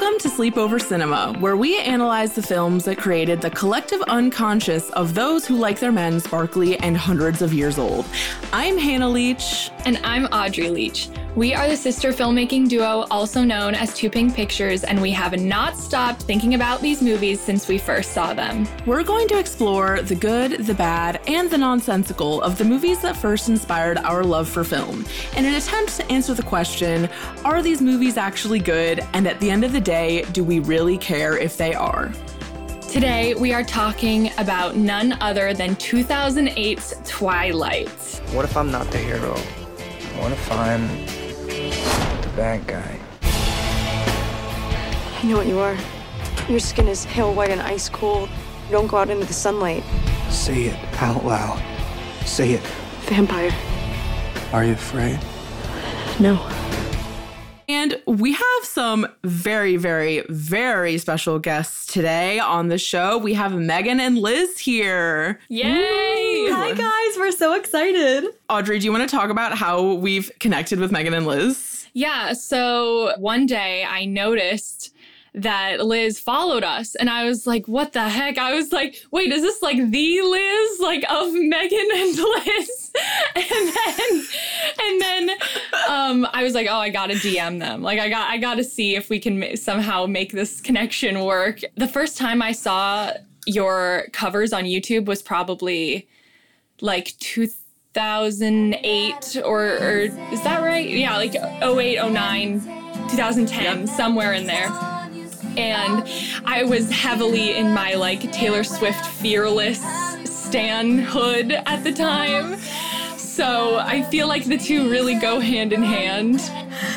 Welcome to Sleepover Cinema, where we analyze the films that created the collective unconscious of those who like their men sparkly and hundreds of years old. I'm Hannah Leach. And I'm Audrey Leach. We are the sister filmmaking duo, also known as Two Pink Pictures, and we have not stopped thinking about these movies since we first saw them. We're going to explore the good, the bad, and the nonsensical of the movies that first inspired our love for film, in an attempt to answer the question are these movies actually good? And at the end of the day, do we really care if they are? Today, we are talking about none other than 2008's Twilight. What if I'm not the hero? What if I'm the bad guy? I know what you are. Your skin is pale white and ice cold. You don't go out into the sunlight. Say it out loud. Say it. Vampire. Are you afraid? No. And we have some very, very, very special guests today on the show. We have Megan and Liz here. Yay! Hi, guys. We're so excited. Audrey, do you want to talk about how we've connected with Megan and Liz? Yeah, so one day I noticed that Liz followed us and I was like, what the heck? I was like, wait, is this like the Liz like of Megan and Liz? and then and then um I was like, oh, I got to DM them. Like I got I got to see if we can somehow make this connection work. The first time I saw your covers on YouTube was probably like 2008 or, or is that right? Yeah, like 08, 09, 2010, somewhere in there. And I was heavily in my like Taylor Swift fearless stanhood at the time. So I feel like the two really go hand in hand.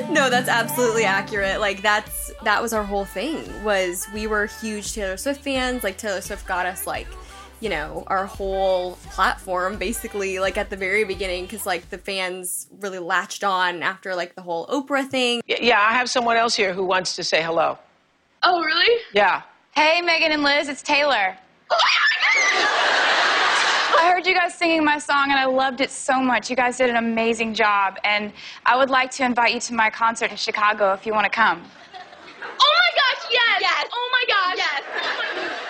No, that's absolutely accurate. Like that's that was our whole thing. Was we were huge Taylor Swift fans. Like Taylor Swift got us like, you know, our whole platform basically like at the very beginning cuz like the fans really latched on after like the whole Oprah thing. Yeah, I have someone else here who wants to say hello. Oh, really? Yeah. Hey, Megan and Liz, it's Taylor. Oh I heard you guys singing my song and I loved it so much. You guys did an amazing job, and I would like to invite you to my concert in Chicago if you want to come. Oh my gosh, yes! Yes! Oh my gosh! Yes!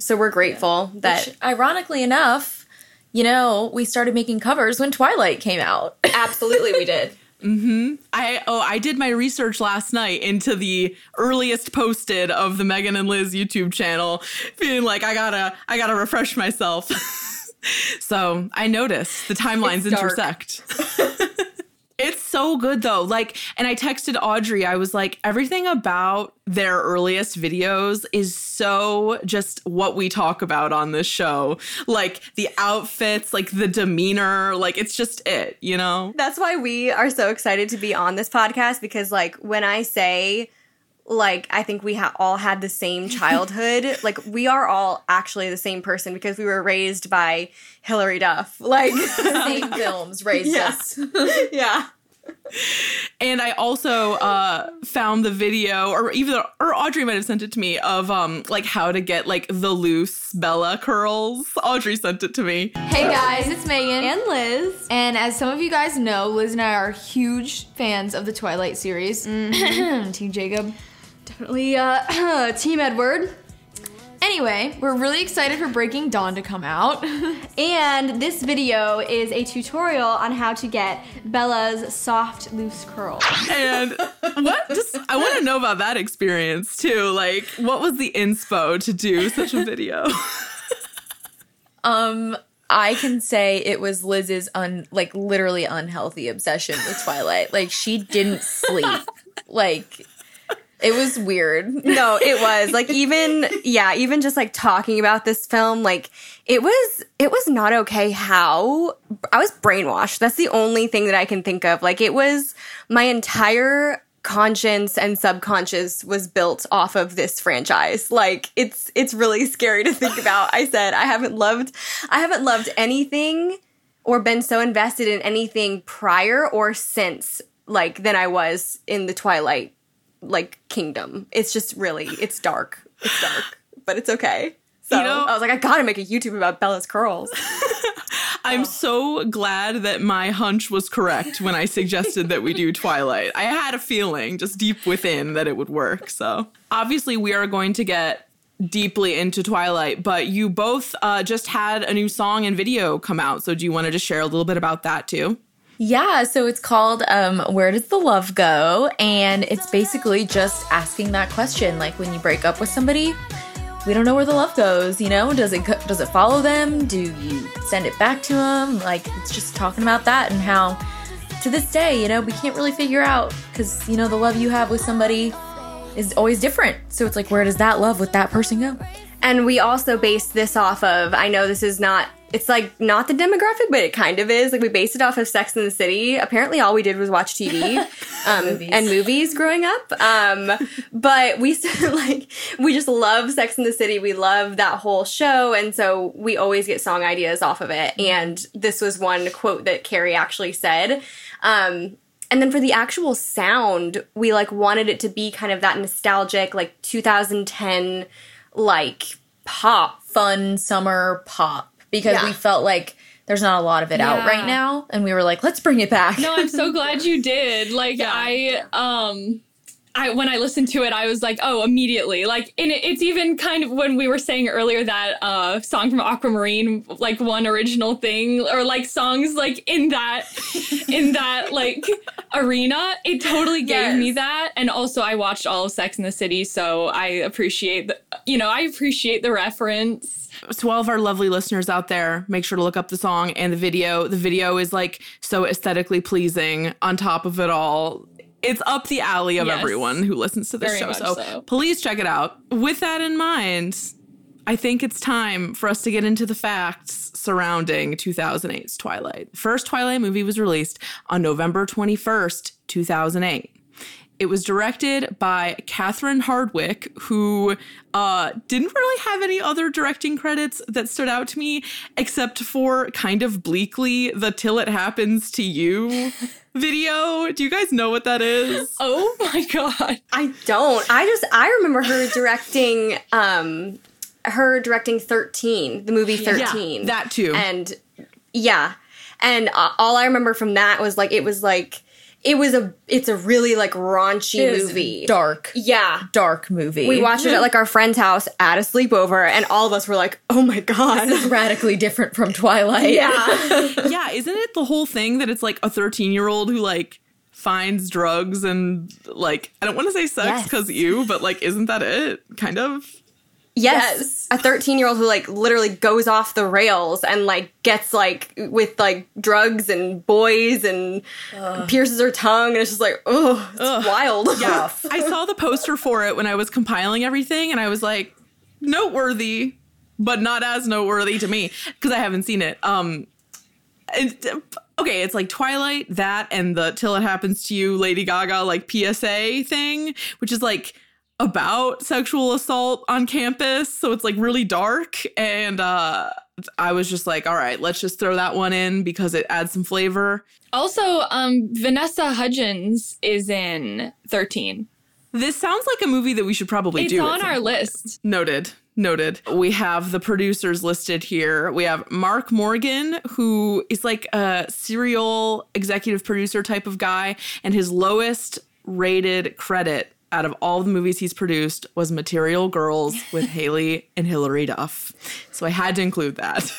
So we're grateful that Which, ironically enough, you know, we started making covers when Twilight came out. absolutely we did. mhm. I oh I did my research last night into the earliest posted of the Megan and Liz YouTube channel, feeling like I gotta I gotta refresh myself. so I noticed the timelines intersect. it's so good though. Like, and I texted Audrey, I was like, everything about their earliest videos is so just what we talk about on this show. Like the outfits, like the demeanor, like it's just it, you know? That's why we are so excited to be on this podcast because, like, when I say, like, I think we ha- all had the same childhood, like, we are all actually the same person because we were raised by Hilary Duff. Like, Same films raised Yeah. us. yeah. And I also uh, found the video, or even or Audrey might have sent it to me of um like how to get like the loose Bella curls. Audrey sent it to me. Hey guys, it's Megan. And Liz. And as some of you guys know, Liz and I are huge fans of the Twilight series. Team Jacob. Definitely uh, Team Edward. Anyway, we're really excited for Breaking Dawn to come out. And this video is a tutorial on how to get Bella's soft, loose curls. And what? Just I want to know about that experience too. Like, what was the inspo to do such a video? Um, I can say it was Liz's un like literally unhealthy obsession with Twilight. Like she didn't sleep. like it was weird. No, it was like even yeah, even just like talking about this film, like it was it was not okay how I was brainwashed. That's the only thing that I can think of. Like it was my entire conscience and subconscious was built off of this franchise. Like it's it's really scary to think about. I said I haven't loved I haven't loved anything or been so invested in anything prior or since like than I was in the Twilight like kingdom. It's just really it's dark. It's dark, but it's okay. So You know- I was like, I gotta make a YouTube about Bella's curls. I'm so glad that my hunch was correct when I suggested that we do Twilight. I had a feeling just deep within that it would work. So, obviously, we are going to get deeply into Twilight, but you both uh, just had a new song and video come out. So, do you want to just share a little bit about that too? Yeah, so it's called um, Where Does the Love Go? And it's basically just asking that question. Like when you break up with somebody, we don't know where the love goes, you know? Does it does it follow them? Do you send it back to them? Like it's just talking about that and how to this day, you know, we can't really figure out cuz you know the love you have with somebody is always different. So it's like where does that love with that person go? And we also based this off of, I know this is not, it's like not the demographic, but it kind of is. Like we based it off of Sex in the City. Apparently, all we did was watch TV um, Movies. and movies growing up. Um, but we like, we just love Sex in the City. We love that whole show. And so we always get song ideas off of it. And this was one quote that Carrie actually said. Um, and then for the actual sound, we like wanted it to be kind of that nostalgic, like 2010, like pop. Fun summer pop because Yeah. we felt like there's not a lot of it out right now and we were like let's bring it back. No, I'm so glad you did. Like I um I when I listened to it, I was like, oh, immediately. Like, and it, it's even kind of when we were saying earlier that uh song from Aquamarine, like one original thing, or like songs like in that in that like arena, it totally gave me that. And also, I watched all of Sex in the City, so I appreciate the you know I appreciate the reference. to all of our lovely listeners out there, make sure to look up the song and the video. The video is like so aesthetically pleasing on top of it all. It's up the alley of Yes. everyone who listens to this Very show. So, so. please check it out. With that in mind, I think it's time for us to get into the facts surrounding 2008's Twilight. The first Twilight movie was released on November 21st, 2008. It was directed by Catherine Hardwicke, who uh, didn't really have any other directing credits that stood out to me, except for kind of bleakly the Till It Happens to You video. Do you guys know what that is? Oh my god. I don't. I just I remember her directing um her directing 13, the movie 13. that too. And yeah. And uh, all I remember from that was like it was like it was a it's a really like raunchy It movie. dark, Yeah. dark movie. We watched it at like our friend's house at a sleepover and all of us were like, "Oh my god." this is radically different from Twilight. yeah. yeah, isn't it the whole thing that it's like a 13 year old who like finds drugs and like I don't want to say sex Yes. because you, but like isn't that it? Kind of. Yes. A 13 year old who like literally goes off the rails and like gets like with like drugs and boys and pierces her tongue and it's just like, oh, it's wild. Yeah, I saw the poster for it when I was compiling everything, and I was like, noteworthy, but not as noteworthy to me because I haven't seen it. Um, it, okay, it's like Twilight, that, and the Till It Happens to You, Lady Gaga, like PSA thing, which is like about sexual assault on campus. So it's like really dark. And uh, I was just like, all right, let's just throw that one in because it adds some flavor. Also, um, Vanessa Hudgens is in 13. This sounds like a movie that we should probably It's do. at on our list. Noted. Noted. We have the producers listed here. We have Mark Morgan, who is like a serial executive producer type of guy, and his lowest rated credit out of all the movies he's produced was Material Girls with Haley and Hilary Duff. So I had to include that.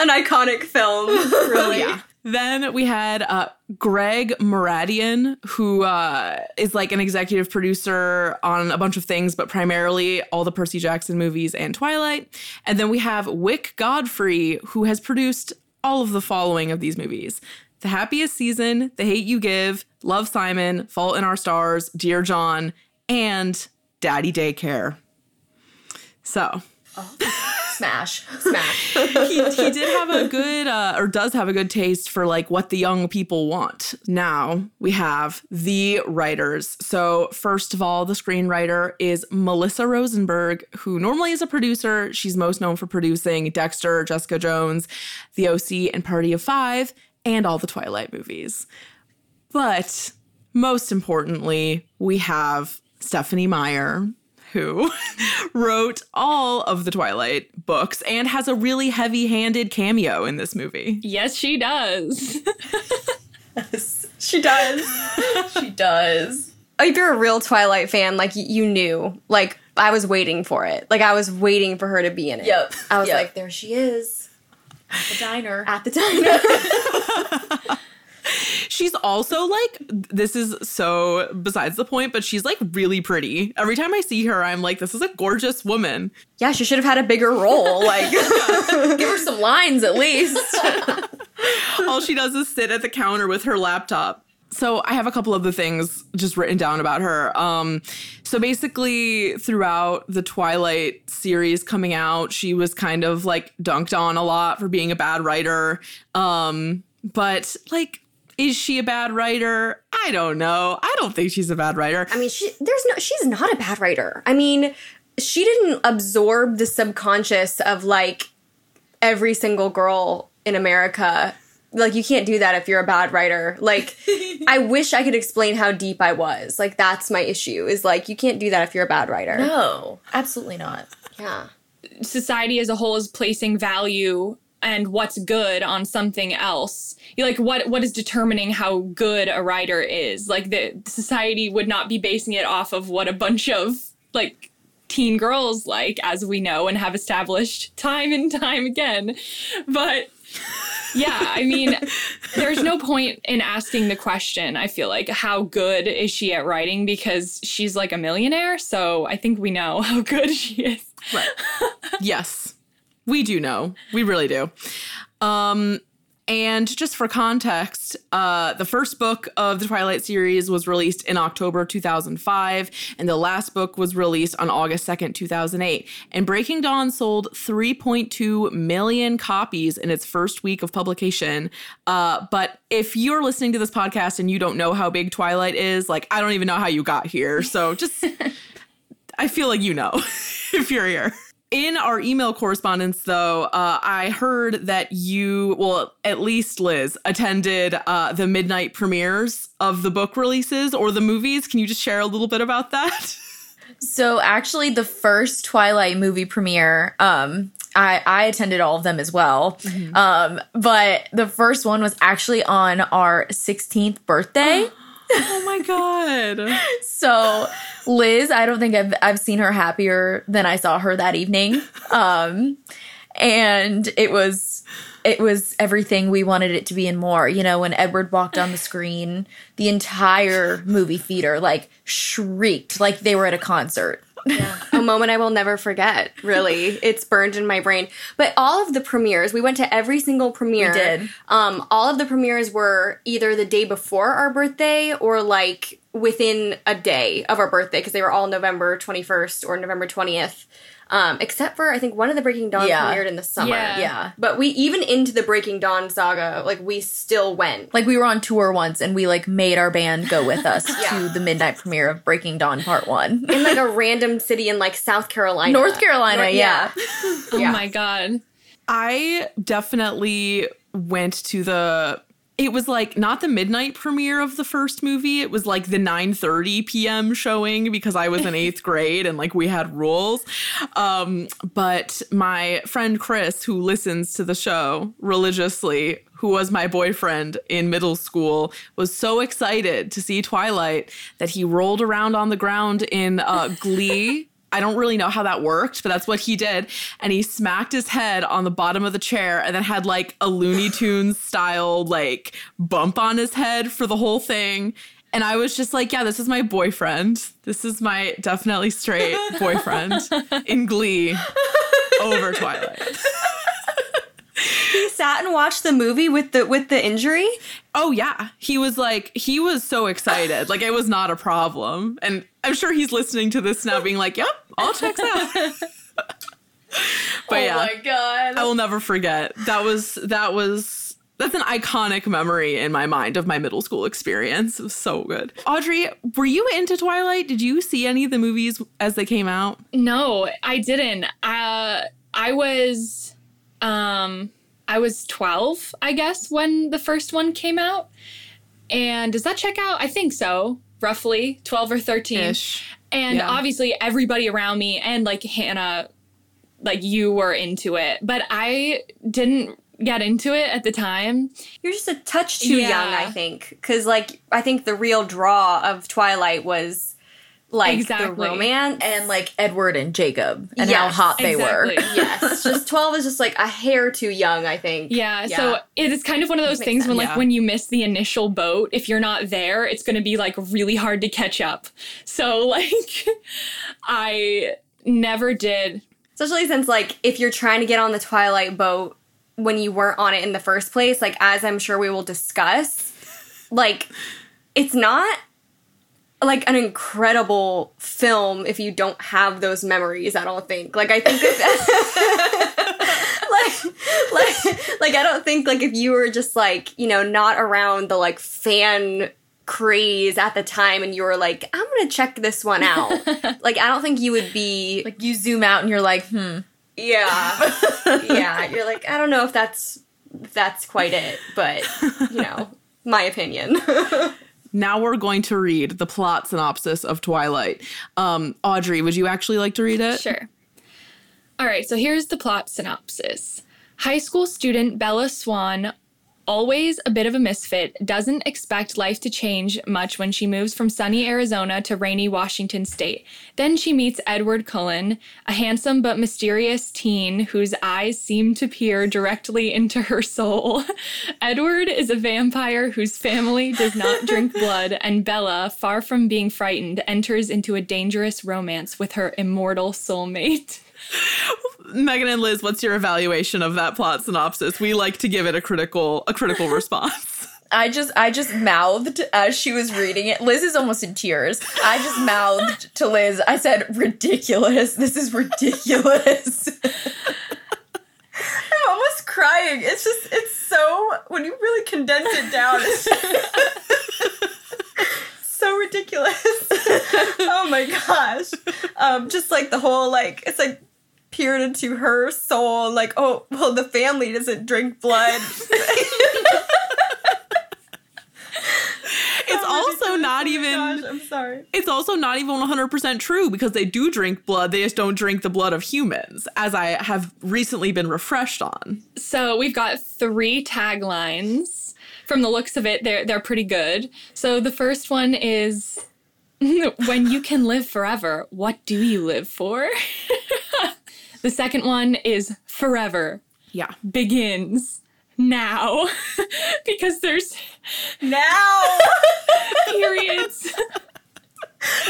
An iconic film, really. yeah. Then we had uh, Greg Mooradian, who uh, is like an executive producer on a bunch of things, but primarily all the Percy Jackson movies and Twilight. And then we have Wyck Godfrey, who has produced all of the following of these movies The Happiest Season, The Hate You Give, Love Simon, Fault in Our Stars, Dear John, and Daddy Daycare. So Oh, Smash. Smash. he, he did have a good uh, or does have a good taste for like what the young people want now we have the writers so first of all the screenwriter is melissa rosenberg who normally is a producer she's most known for producing dexter jessica jones the oc and party of five and all the twilight movies but most importantly we have stephenie meyer who wrote all of the Twilight books and has a really heavy handed cameo in this movie. Yes, she does. she does. she does. If you're a real Twilight fan, like you knew, like I was waiting for it. Like I was waiting for her to be in it. Yep. I was Yep. like, there she is At the diner. at the diner. She's also like, this is so besides the point, but she's like really pretty. Every time I see her, I'm like, this is a gorgeous woman. yeah, she should have had a bigger role. Like, Give her some lines at least. All she does is sit at the counter with her laptop. So I have a couple of the things just written down about her. Um, so basically, throughout the Twilight series coming out, she was kind of like dunked on a lot for being a bad writer. Um, but like, is she a bad writer? I don't know. I don't think she's a bad writer. I mean, she there's no she's not a bad writer. I mean, she didn't absorb the subconscious of like every single girl in America. Like you can't do that if you're a bad writer. Like I wish I could explain how deep I was. Like that's my issue is like you can't do that if you're a bad writer. no, absolutely not. Yeah. Society as a whole is placing value and what's good on something else. You like what what is determining how good a writer is? Like the society would not be basing it off of what a bunch of like teen girls like as we know and have established time and time again. But yeah, I mean, there's no point in asking the question. I feel like, how good is she at writing? Because she's like a millionaire. So I think we know how good she is. Right. yes, we do know. We really do. Um, and just for context, uh, the first book of the Twilight series was released in October 2005, and the last book was released on August 2nd, 2008. And Breaking Dawn sold 3.2 million copies in its first week of publication. Uh, but if you're listening to this podcast and you don't know how big Twilight is, like, I don't even know how you got here. So just. I feel like you know if you're here. In our email correspondence, though, uh, I heard that you, well, at least Liz, attended uh, the midnight premieres of the book releases or the movies. Can you just share a little bit about that? So actually, the first Twilight movie premiere, um, I, I attended all of them as well. Um, but the first one was actually on our 16th birthday. oh my God. So Liz, I don't think I've I've seen her happier than I saw her that evening. Um and it was it was everything we wanted it to be and more. You know, when Edward walked on the screen, the entire movie theater like shrieked like they were at a concert. A moment I will never forget. Really, it's burned in my brain. But all of the premieres, we went to every single premiere. We did. Um, all of the premieres were either the day before our birthday or like within a day of our birthday because they were all November twenty first or November twentieth. Um, except for I think one of the Breaking Dawn Yeah. premiered in the summer. Yeah. Yeah. But we even into the Breaking Dawn saga, like we still went. Like we were on tour once and we like made our band go with us Yeah. to the midnight premiere of Breaking Dawn Part 1. in like a random city in like South Carolina. North Carolina, Nor- yeah. Oh Yeah. my God. I definitely went to the it was like not the midnight premiere of the first movie it was like the 9:30 p.m. showing because I was in 8th grade and like we had rules um but my friend Chris who listens to the show religiously who was my boyfriend in middle school was so excited to see Twilight that he rolled around on the ground in uh, glee I don't really know how that worked, but that's what he did. And he smacked his head on the bottom of the chair and then had like a Looney Tunes style like bump on his head for the whole thing. And I was just like, yeah, this is my boyfriend. This is my definitely straight boyfriend in Glee over Twilight. He sat and watched the movie with the with the injury. Oh yeah, he was like he was so excited. Like it was not a problem. And I'm sure he's listening to this now being like, "Yep, all checks out." but yeah. Oh my God. I will never forget. That was that was that's an iconic memory in my mind of my middle school experience. It was so good. Audrey, were you into Twilight? Did you see any of the movies as they came out? No, I didn't. Uh, I was, um, I was 12, I guess, when the first one came out. And does that check out? I think so, roughly 12 or 13. Ish. And Yeah. obviously, everybody around me and like Hannah, like you were into it, but I didn't get into it at the time. You're just a touch too Yeah. young, I think. Because, like, I think the real draw of Twilight was, like, the romance. and like Edward and Jacob and how hot they exactly. were. yes, just 12 is just, like, a hair too young, I think. Yeah, so it is kind of one of those Makes things when sense. like when you miss the initial boat, if you're not there, it's going to be like really hard to catch up. So like I never did. Especially since, like, if you're trying to get on the Twilight boat when you weren't on it in the first place, like, as I'm sure we will discuss, like, it's not like an incredible film if you don't have those memories, I don't think. Like, I think that. like, like, like, I don't think, like, if you were just, like, you know, not around the, like, fan craze at the time and you were like, I'm gonna check this one out. like, I don't think you would be. Like you zoom out and you're like, hmm. Yeah. yeah. You're like, I don't know if that's if that's quite it, but you know, my opinion. Now we're going to read the plot synopsis of Twilight. Um, Audrey, would you actually like to read it? Sure. All right, so here's the plot synopsis. High school student Bella Swan, always a bit of a misfit, doesn't expect life to change much when she moves from sunny Arizona to rainy Washington state. Then she meets Edward Cullen, a handsome but mysterious teen whose eyes seem to peer directly into her soul. Edward is a vampire whose family does not drink blood, and Bella, far from being frightened, enters into a dangerous romance with her immortal soulmate. Megan and Liz, what's your evaluation of that plot synopsis? We like to give it a critical a critical response. I just I just mouthed as she was reading it. Liz is almost in tears. I just mouthed to Liz. I said, "Ridiculous. This is ridiculous." I'm almost crying. It's just it's so when you really condense it down, it's so ridiculous. oh my gosh. Um just like the whole like it's like peered into her soul like oh well the family doesn't drink blood It's oh also not oh even Oh Gosh, I'm sorry. it's also not even 100% true because they do drink blood, they just don't drink the blood of humans, as I have recently been refreshed on. So we've got three taglines. From the looks of it, they're they're pretty good. So the first one is when you can live forever, what do you live for? the second one is forever Yeah. begins now. because there's Now periods.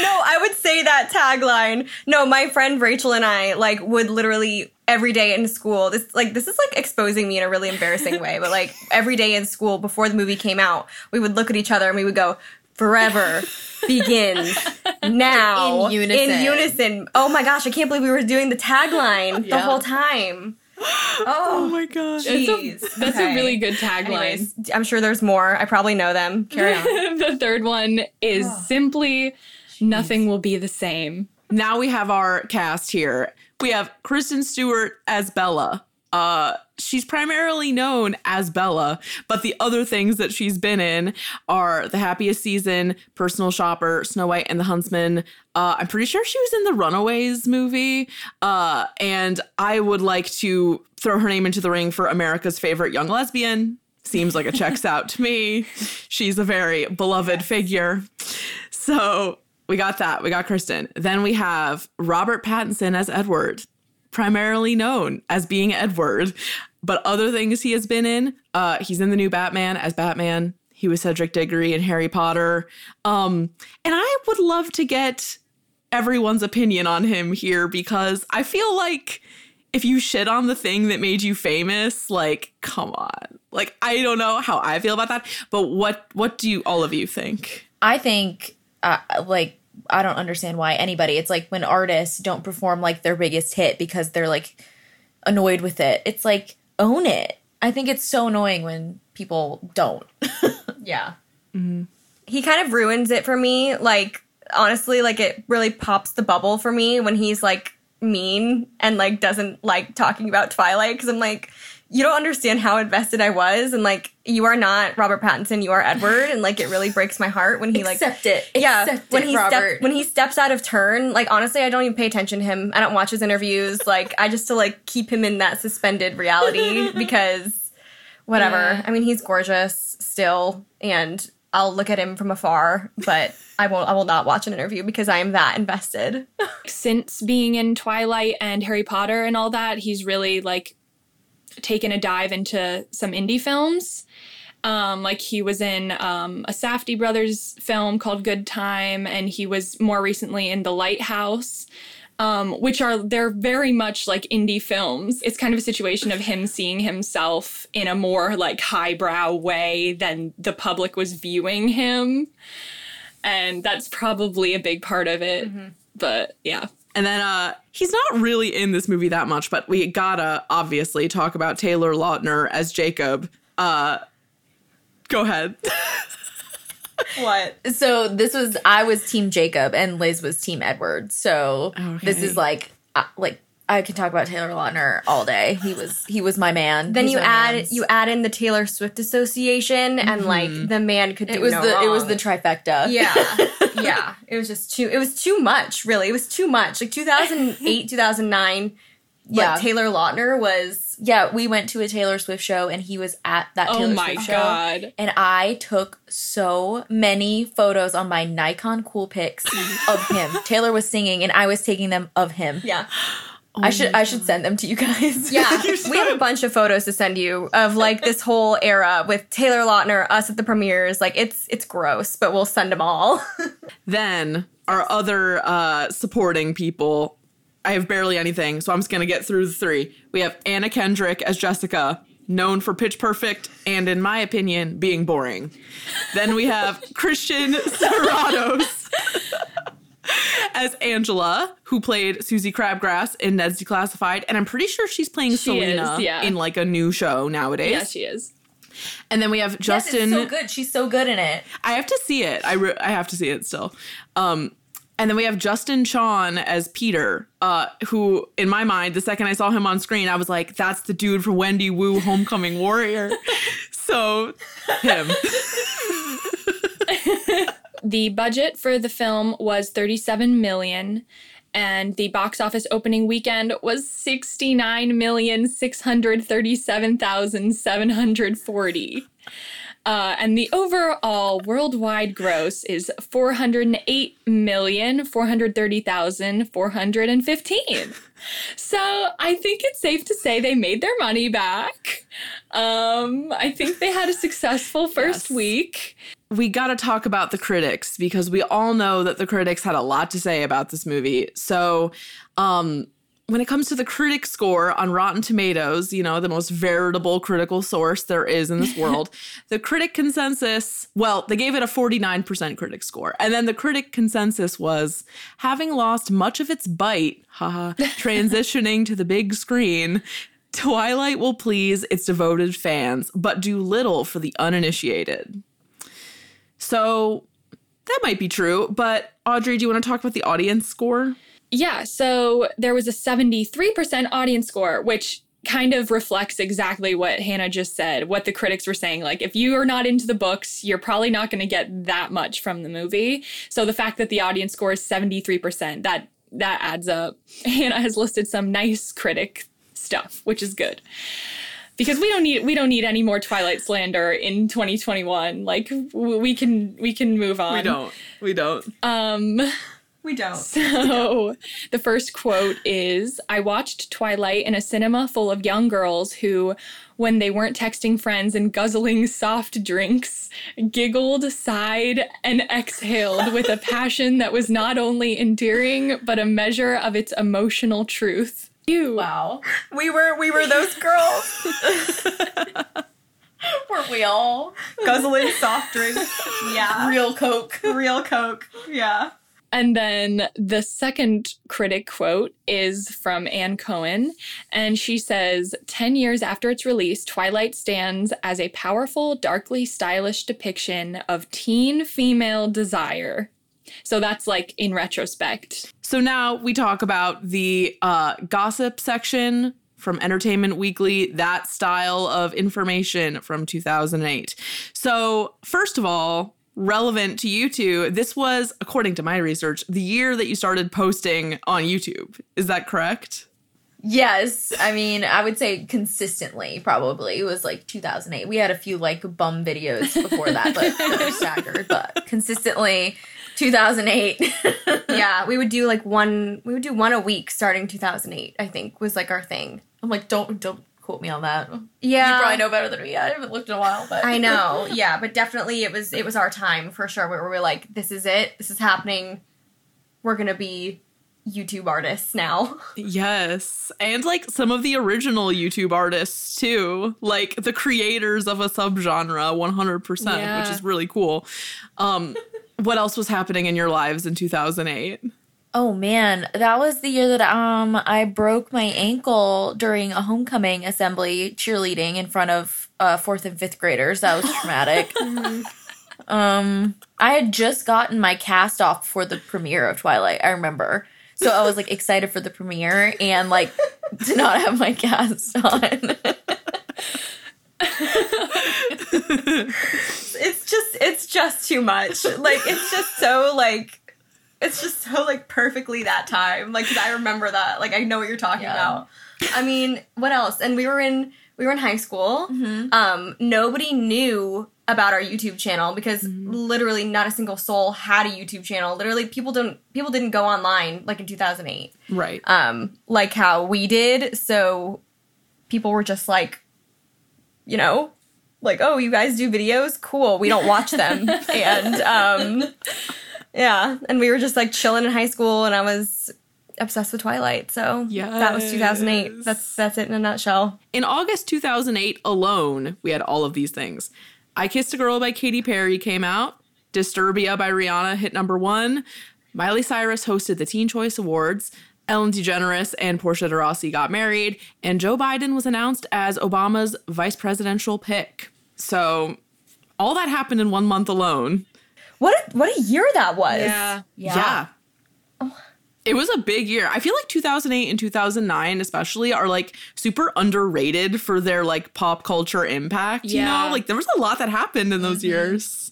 No, I would say that tagline. No, my friend Rachel and I like would literally every day in school. This like this is like exposing me in a really embarrassing way, but like every day in school before the movie came out, we would look at each other and we would go, "Forever begins now." In unison. In unison. Oh my gosh, I can't believe we were doing the tagline the whole time. Oh, oh my gosh. That's, a, Jeez. that's a really good tagline. Anyways, I'm sure there's more. I probably know them. Carry on. the third one is simply nothing will be the same. Now we have our cast here. We have Kristen Stewart as Bella. Uh she's primarily known as Bella, but the other things that she's been in are The Happiest Season, Personal Shopper, Snow White and the Huntsman. Uh I'm pretty sure she was in the Runaways movie. Uh and I would like to throw her name into the ring for America's favorite young lesbian. Seems like it checks out to me. She's a very beloved figure. So we got that. We got Kristen. Then we have Robert Pattinson as Edward, primarily known as being Edward, but other things he has been in. Uh, he's in the new Batman as Batman. He was Cedric Diggory in Harry Potter. Um, and I would love to get everyone's opinion on him here because I feel like if you shit on the thing that made you famous, like, come on. Like, I don't know how I feel about that, but what what do you all of you think? I think, uh, like, I don't understand why anybody. It's like when artists don't perform like their biggest hit because they're like annoyed with it. It's like own it. I think it's so annoying when people don't. Yeah. Mm-hmm. He kind of ruins it for me. Like, honestly, like, it really pops the bubble for me when he's like mean and like doesn't like talking about Twilight because I'm like, you don't understand how invested I was, and like you are not Robert Pattinson, you are Edward, and like it really breaks my heart when he like Accept it. yeah Accept when it, he Robert. step, when he steps out of turn. Like honestly, I don't even pay attention to him. I don't watch his interviews. Like I just to like keep him in that suspended reality because whatever. Yeah. I mean, he's gorgeous still, and I'll look at him from afar, but I won't. I will not watch an interview because I am that invested. Since being in Twilight and Harry Potter and all that, he's really like taken a dive into some indie films. Um, like he was in um, a Safdie brothers film called Good Time, and he was more recently in The Lighthouse, um, which are they're very much like indie films. It's kind of a situation of him seeing himself in a more like highbrow way than the public was viewing him, and that's probably a big part of it. But yeah, And then uh he's not really in this movie that much, but we gotta obviously talk about Taylor Lautner as Jacob. Uh go ahead. what? So this was I was Team Jacob and Liz was Team Edward. So this is like uh, like I can talk about Taylor Lautner all day. He was he was my man. Then He's you add mans. you add in the Taylor Swift Association, and mm-hmm. like the man could do It was no the it was the trifecta. yeah yeah it was just too it was too much really it was too much like 2008 2009 Yeah. like taylor lautner was Yeah, we went to a Taylor Swift show and he was at that Oh my Swift show. God. And I took so many photos on my Nikon Coolpix of him. Taylor was singing and I was taking them of him. yeah I should I should send them to you guys. yeah we have a bunch of photos to send you of like this whole era with taylor lautner us at the premieres like it's it's gross but we'll send them all then our other uh supporting people I have barely anything, so I'm just gonna get through the three. We have Anna Kendrick as Jessica, known for Pitch Perfect and, in my opinion, being boring. Then we have Christian Serratos as Angela, who played Suzie Crabgrass in Ned's Declassified, and I'm pretty sure she's playing She Selena is, yeah. in like a new show nowadays. yeah, she is. and then we have Yes, Justin. it's so good. She's so good in it. I have to see it. I re- I have to see it still. Um, and then we have Justin Chon as Peter, uh, who, in my mind, the second I saw him on screen, I was like, "That's the dude from Wendy Wu, Homecoming Warrior." so, him. The budget for the film was 37 million and the box office opening weekend was 69,637,740. Uh, and the overall worldwide gross is 408,430,415. So I think it's safe to say they made their money back. Um, I think they had a successful first Yes. week. We got to talk about the critics because we all know that the critics had a lot to say about this movie. So, um, when it comes to the critic score on Rotten Tomatoes, you know, the most veritable critical source there is in this world, the critic consensus, well, they gave it a 49% critic score. And then the critic consensus was having lost much of its bite, haha, transitioning to the big screen. Twilight will please its devoted fans, but do little for the uninitiated. So that might be true, but Audrey, do you want to talk about the audience score? Yeah, so there was a 73% audience score, which kind of reflects exactly what Hannah just said, what the critics were saying. Like, if you are not into the books, you're probably not going to get that much from the movie. So the fact that the audience score is 73%, that that adds up. Hannah has listed some nice critic stuff, which is good. Because we don't need we don't need any more Twilight slander in 2021. Like we can we can move on. We don't. We don't. Um we don't so the first quote is I watched Twilight in a cinema full of young girls who, when they weren't texting friends and guzzling soft drinks, giggled, sighed, and exhaled with a passion that was not only endearing, but a measure of its emotional truth. You. Wow. we were we were those girls Weren't we all? guzzling soft drinks yeah Real Coke. real coke yeah And then the second critic quote is from Anne Cohen, and she says 10 years after its release, Twilight stands as a powerful, darkly stylish depiction of teen female desire. So that's like in retrospect. So now we talk about the uh, gossip section from Entertainment Weekly, that style of information from 2008. So, first of all, relevant to you two, this was, according to my research, the year that you started posting on YouTube. Is that correct? Yes, I mean, I would say consistently, probably. It was like 2008. We had a few like bum videos before that, but that were staggered. But consistently, 2008. yeah, we would do like one. We would do one a week starting 2008. I think was like our thing. I'm like, don't don't quote me on that. Yeah, you probably know better than me. I haven't looked in a while, but I know. Yeah, but definitely it was it was our time for sure. Where we were like, this is it. This is happening. We're gonna be YouTube artists now. Yes. And like some of the original YouTube artists too, like the creators of a subgenre 100%, Yeah. which is really cool. Um what else was happening in your lives in 2008? Oh man, that was the year that um I broke my ankle during a homecoming assembly cheerleading in front of uh, fourth and fifth graders. That was traumatic. um, I had just gotten my cast off for the premiere of Twilight. I remember, so I was like excited for the premiere and like did not have my cast on. it's just it's just too much. Like it's just so like it's just so like perfectly that time. Like 'cause I remember that. Like I know what you're talking Yeah. about. I mean, what else? And we were in we were in high school. Um, nobody knew about our YouTube channel because literally not a single soul had a YouTube channel. Literally, people don't people didn't go online like in 2008. Right. Um, like how we did. So people were just like, you know, like, oh, you guys do videos? Cool. We don't watch them. and um yeah, and we were just like chilling in high school and I was obsessed with Twilight. So yeah, that was 2008. That's that's it in a nutshell. In August 2008 alone, we had all of these things. I Kissed a Girl by Katy Perry came out. Disturbia by Rihanna hit number one. Miley Cyrus hosted the Teen Choice Awards. Ellen DeGeneres and Portia de Rossi got married. And Joe Biden was announced as Obama's vice presidential pick. So all that happened in one month alone. What a, what a year that was. Yeah. Yeah. Oh. It was a big year. I feel like 2008 and 2009 especially are like super underrated for their like pop culture impact, you Yeah. know? Like there was a lot that happened in those mm-hmm. years.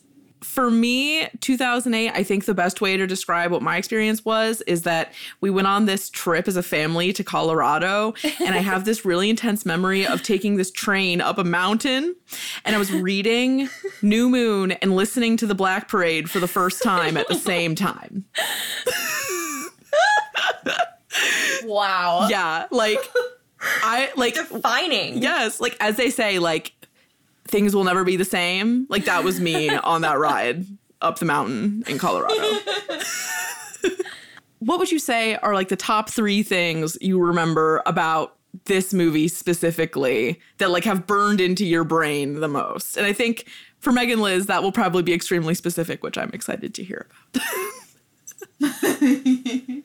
For me, 2008, I think the best way to describe what my experience was is that we went on this trip as a family to Colorado. And I have this really intense memory of taking this train up a mountain. And I was reading New Moon and listening to the Black Parade for the first time at the same time. wow. Yeah, like I like defining. Yes, like as they say, like things will never be the same. Like that was me on that ride up the mountain in Colorado. what would you say are like the top three things you remember about this movie specifically that like have burned into your brain the most? And I think for Megan Liz, that will probably be extremely specific, which I'm excited to hear about.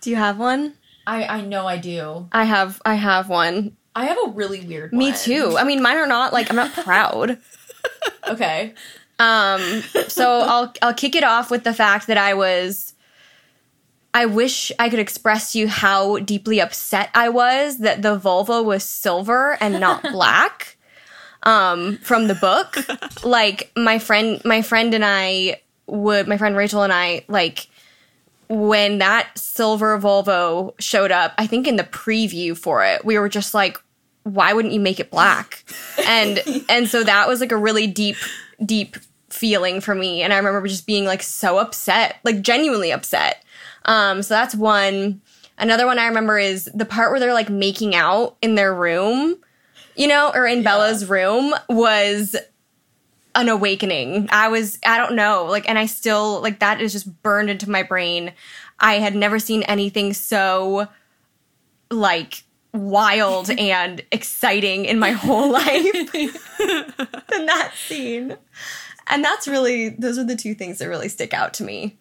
Do you have one? I I know I do. I have I have one. I have a really weird Me one. too. I mean, mine are not like I'm not proud. Okay. Um, so I'll I'll kick it off with the fact that I was I wish I could express to you how deeply upset I was that the Volvo was silver and not black. Um, from the book. Like my friend my friend and I would my friend Rachel and I like when that silver Volvo showed up, I think in the preview for it, we were just like, why wouldn't you make it black? And and so that was like a really deep, deep feeling for me. And I remember just being like so upset, like genuinely upset. Um, so that's one. Another one I remember is the part where they're like making out in their room, you know, or in Bella's room was an awakening. I was, I don't know, like, and I still, like, that is just burned into my brain. I had never seen anything so, like, wild and exciting in my whole life than that scene. And that's really, those are the two things that really stick out to me.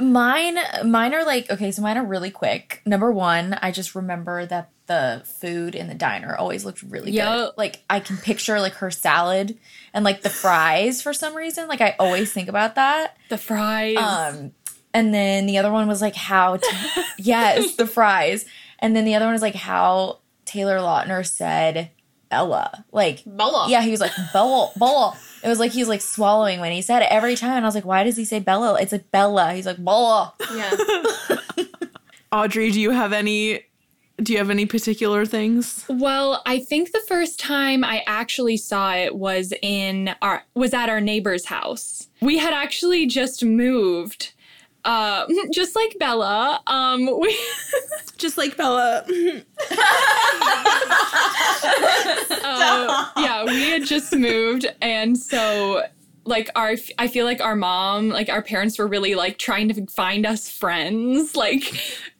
Mine, mine are like okay. So mine are really quick. Number one, I just remember that the food in the diner always looked really Yup. good. Like I can picture like her salad and like the fries for some reason. Like I always think about that. The fries. Um, and then the other one was like how, to, yes, the fries. And then the other one is like how Taylor Lautner said Bella. Like Bella. Yeah, he was like Bella, Bella. It was like he's like swallowing when he said it every time, and I was like, why does he say Bella? It's like Bella. He's like Bella. Yeah. Audrey, do you have any do you have any particular things? Well, I think the first time I actually saw it was in our was at our neighbor's house. We had actually just moved. Uh, just like Bella, um, we just like Bella. uh, yeah, we had just moved, and so like our I feel like our mom, like our parents were really like trying to find us friends, like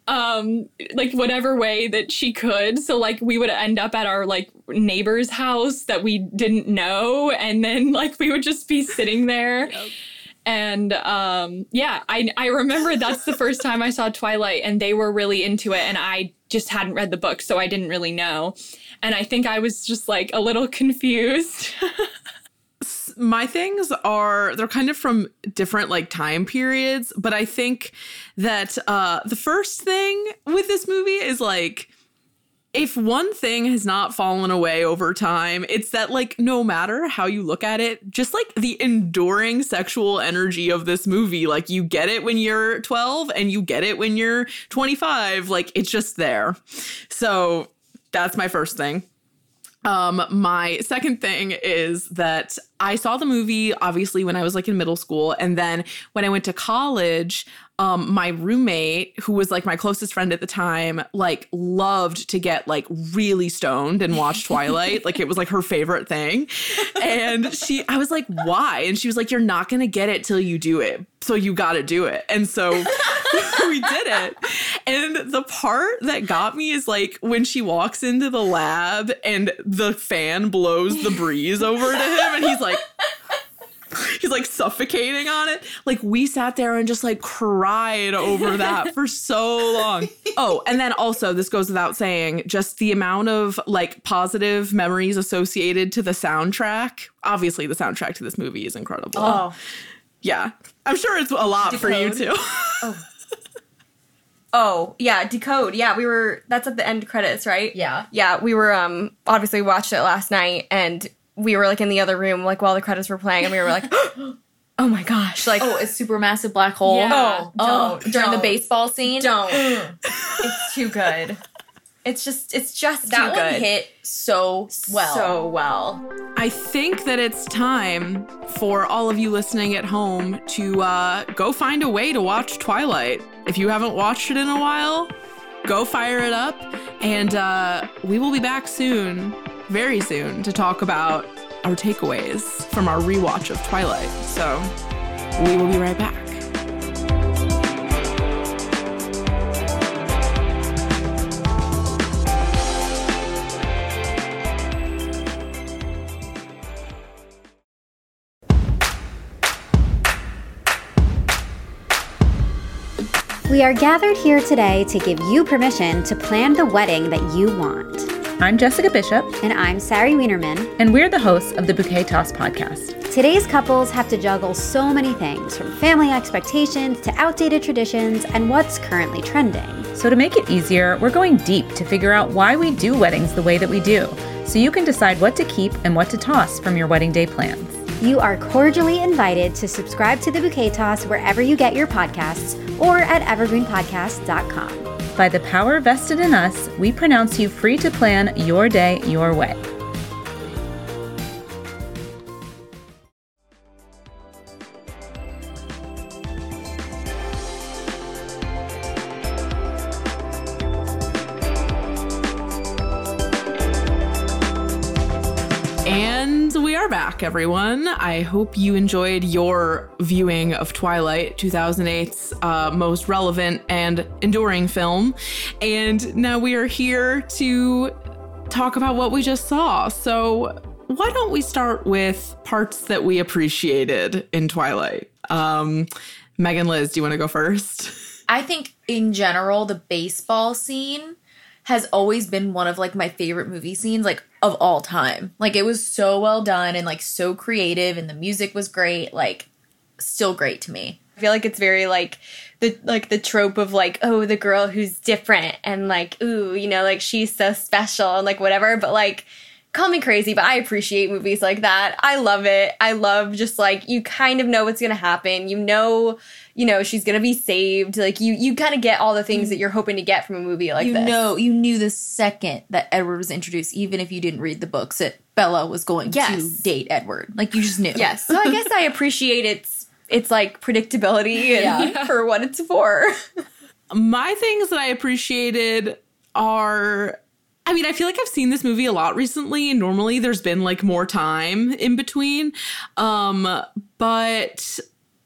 um like whatever way that she could so like we would end up at our like neighbor's house that we didn't know and then like we would just be sitting there yep. And um yeah i i remember that's the first time i saw twilight and they were really into it and i just hadn't read the book so i didn't really know. And i think i was just like a little confused. My things are they're kind of from different like time periods, but I think that uh the first thing with this movie is like if one thing has not fallen away over time, it's that like no matter how you look at it, just like the enduring sexual energy of this movie, like you get it when you're 12 and you get it when you're 25, like it's just there. So that's my first thing. Um, my second thing is that I saw the movie obviously when I was like in middle school. And then when I went to college, um, my roommate, who was like my closest friend at the time, like loved to get like really stoned and watch Twilight. like it was like her favorite thing. And she, I was like, why? And she was like, you're not going to get it till you do it. So you got to do it. And so we did it. And the part that got me is like when she walks into the lab and the fan blows the breeze over to him and he's like, he's like suffocating on it. Like we sat there and just like cried over that for so long. Oh, and then also this goes without saying, just the amount of like positive memories associated to the soundtrack. Obviously, the soundtrack to this movie is incredible. Oh. Yeah. I'm sure it's a lot Decode. for you too. oh. Oh, yeah, Decode. Yeah, we were that's at the end credits, right? Yeah. Yeah, we were um obviously watched it last night and we were like in the other room, like while the credits were playing, and we were like, "Oh my gosh!" Like, oh, a super massive black hole. Yeah. Oh, oh, during don't. the baseball scene. Don't. it's too good. It's just, it's just that too one good. hit so well, so well. I think that it's time for all of you listening at home to uh, go find a way to watch Twilight. If you haven't watched it in a while, go fire it up, and uh, we will be back soon very soon to talk about our takeaways from our rewatch of Twilight. So we will be right back. We are gathered here today to give you permission to plan the wedding that you want. I'm Jessica Bishop. And I'm Sari Wienerman. And we're the hosts of the Bouquet Toss podcast. Today's couples have to juggle so many things from family expectations to outdated traditions and what's currently trending. So, to make it easier, we're going deep to figure out why we do weddings the way that we do, so you can decide what to keep and what to toss from your wedding day plans. You are cordially invited to subscribe to the Bouquet Toss wherever you get your podcasts or at evergreenpodcast.com. By the power vested in us, we pronounce you free to plan your day your way. Back, everyone. I hope you enjoyed your viewing of Twilight, 2008's uh, most relevant and enduring film. And now we are here to talk about what we just saw. So, why don't we start with parts that we appreciated in Twilight? Um, Megan Liz, do you want to go first? I think in general, the baseball scene has always been one of like my favorite movie scenes like of all time. Like it was so well done and like so creative and the music was great, like still great to me. I feel like it's very like the like the trope of like oh the girl who's different and like ooh you know like she's so special and like whatever but like call me crazy but i appreciate movies like that i love it i love just like you kind of know what's gonna happen you know you know she's gonna be saved like you you kind of get all the things that you're hoping to get from a movie like you this know, you knew the second that Edward was introduced, even if you didn't read the books, that Bella was going Yes. to date Edward. Like you just knew. yes so i guess i appreciate its it's like predictability and Yeah. for what it's for My things that I appreciated are I mean, I feel like I've seen this movie a lot recently and normally there's been like more time in between. Um but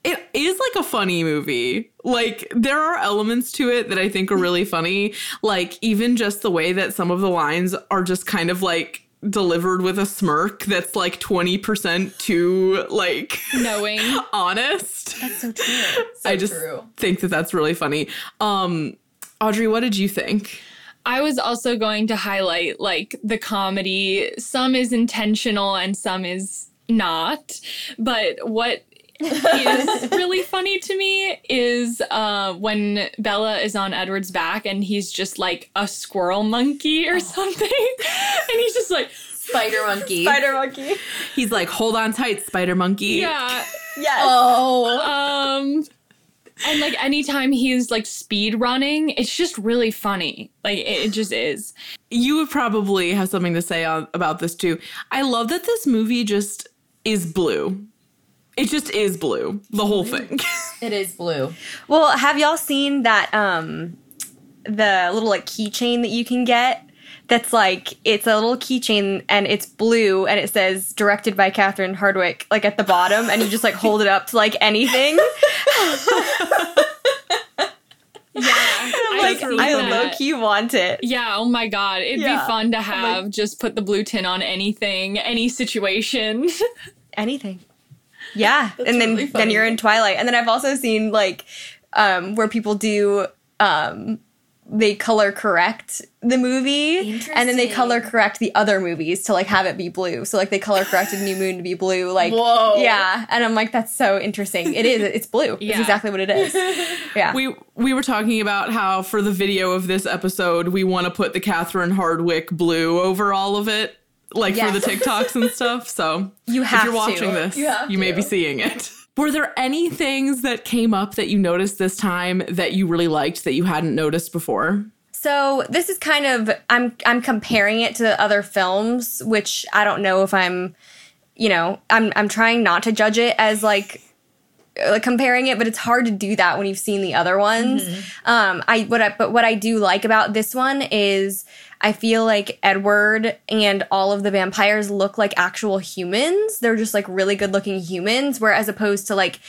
it is like a funny movie. Like there are elements to it that I think are really funny, like even just the way that some of the lines are just kind of like delivered with a smirk that's like 20% too like knowing honest. That's so true. I just think that that's really funny. Um, Audrey, what did you think? I was also going to highlight like the comedy. Some is intentional and some is not. But what is really funny to me is uh, when Bella is on Edward's back and he's just like a squirrel monkey or something. and he's just like, Spider monkey. spider monkey He's like, hold on tight, spider monkey. yeah. yes Oh. Um, and like anytime he's like speed running, it's just really funny. Like it, it just is. You would probably have something to say on, about this too. I love that this movie just is blue. It just is blue, the whole thing. It is blue. Well, have y'all seen that um the little like keychain that you can get? That's like it's a little keychain and it's blue and it says directed by Catherine Hardwicke like at the bottom and you just like hold it up to like anything. Yeah, I'm like I've I low key want it. Yeah, oh my god. It'd Yeah. be fun to have just put the blue tin on anything, any situation. Anything. Yeah. and then really then you're in Twilight. And then I've also seen like um where people do um they color correct the movie and then they color correct the other movies to like have it be blue. So like they color corrected New Moon to be blue. Like Whoa. yeah, and I'm like that's so interesting. It is. It's blue. It's exactly what it is. Yeah. we we were talking about how for the video of this episode, we want to put the Catherine Hardwicke blue over all of it, like for the TikToks and stuff. So You if have you're to. watching this, You you may be seeing it. Were there any things that came up that you noticed this time that you really liked that you hadn't noticed before? So this is kind of I'm I'm comparing it to other films, which I don't know if I'm, you know, I'm I'm trying not to judge it as like like comparing it, but it's hard to do that when you've seen the other ones. Um, I what I but what I do like about this one is I feel like Edward and all of the vampires look like actual humans. They're just like really good looking humans, whereas opposed to like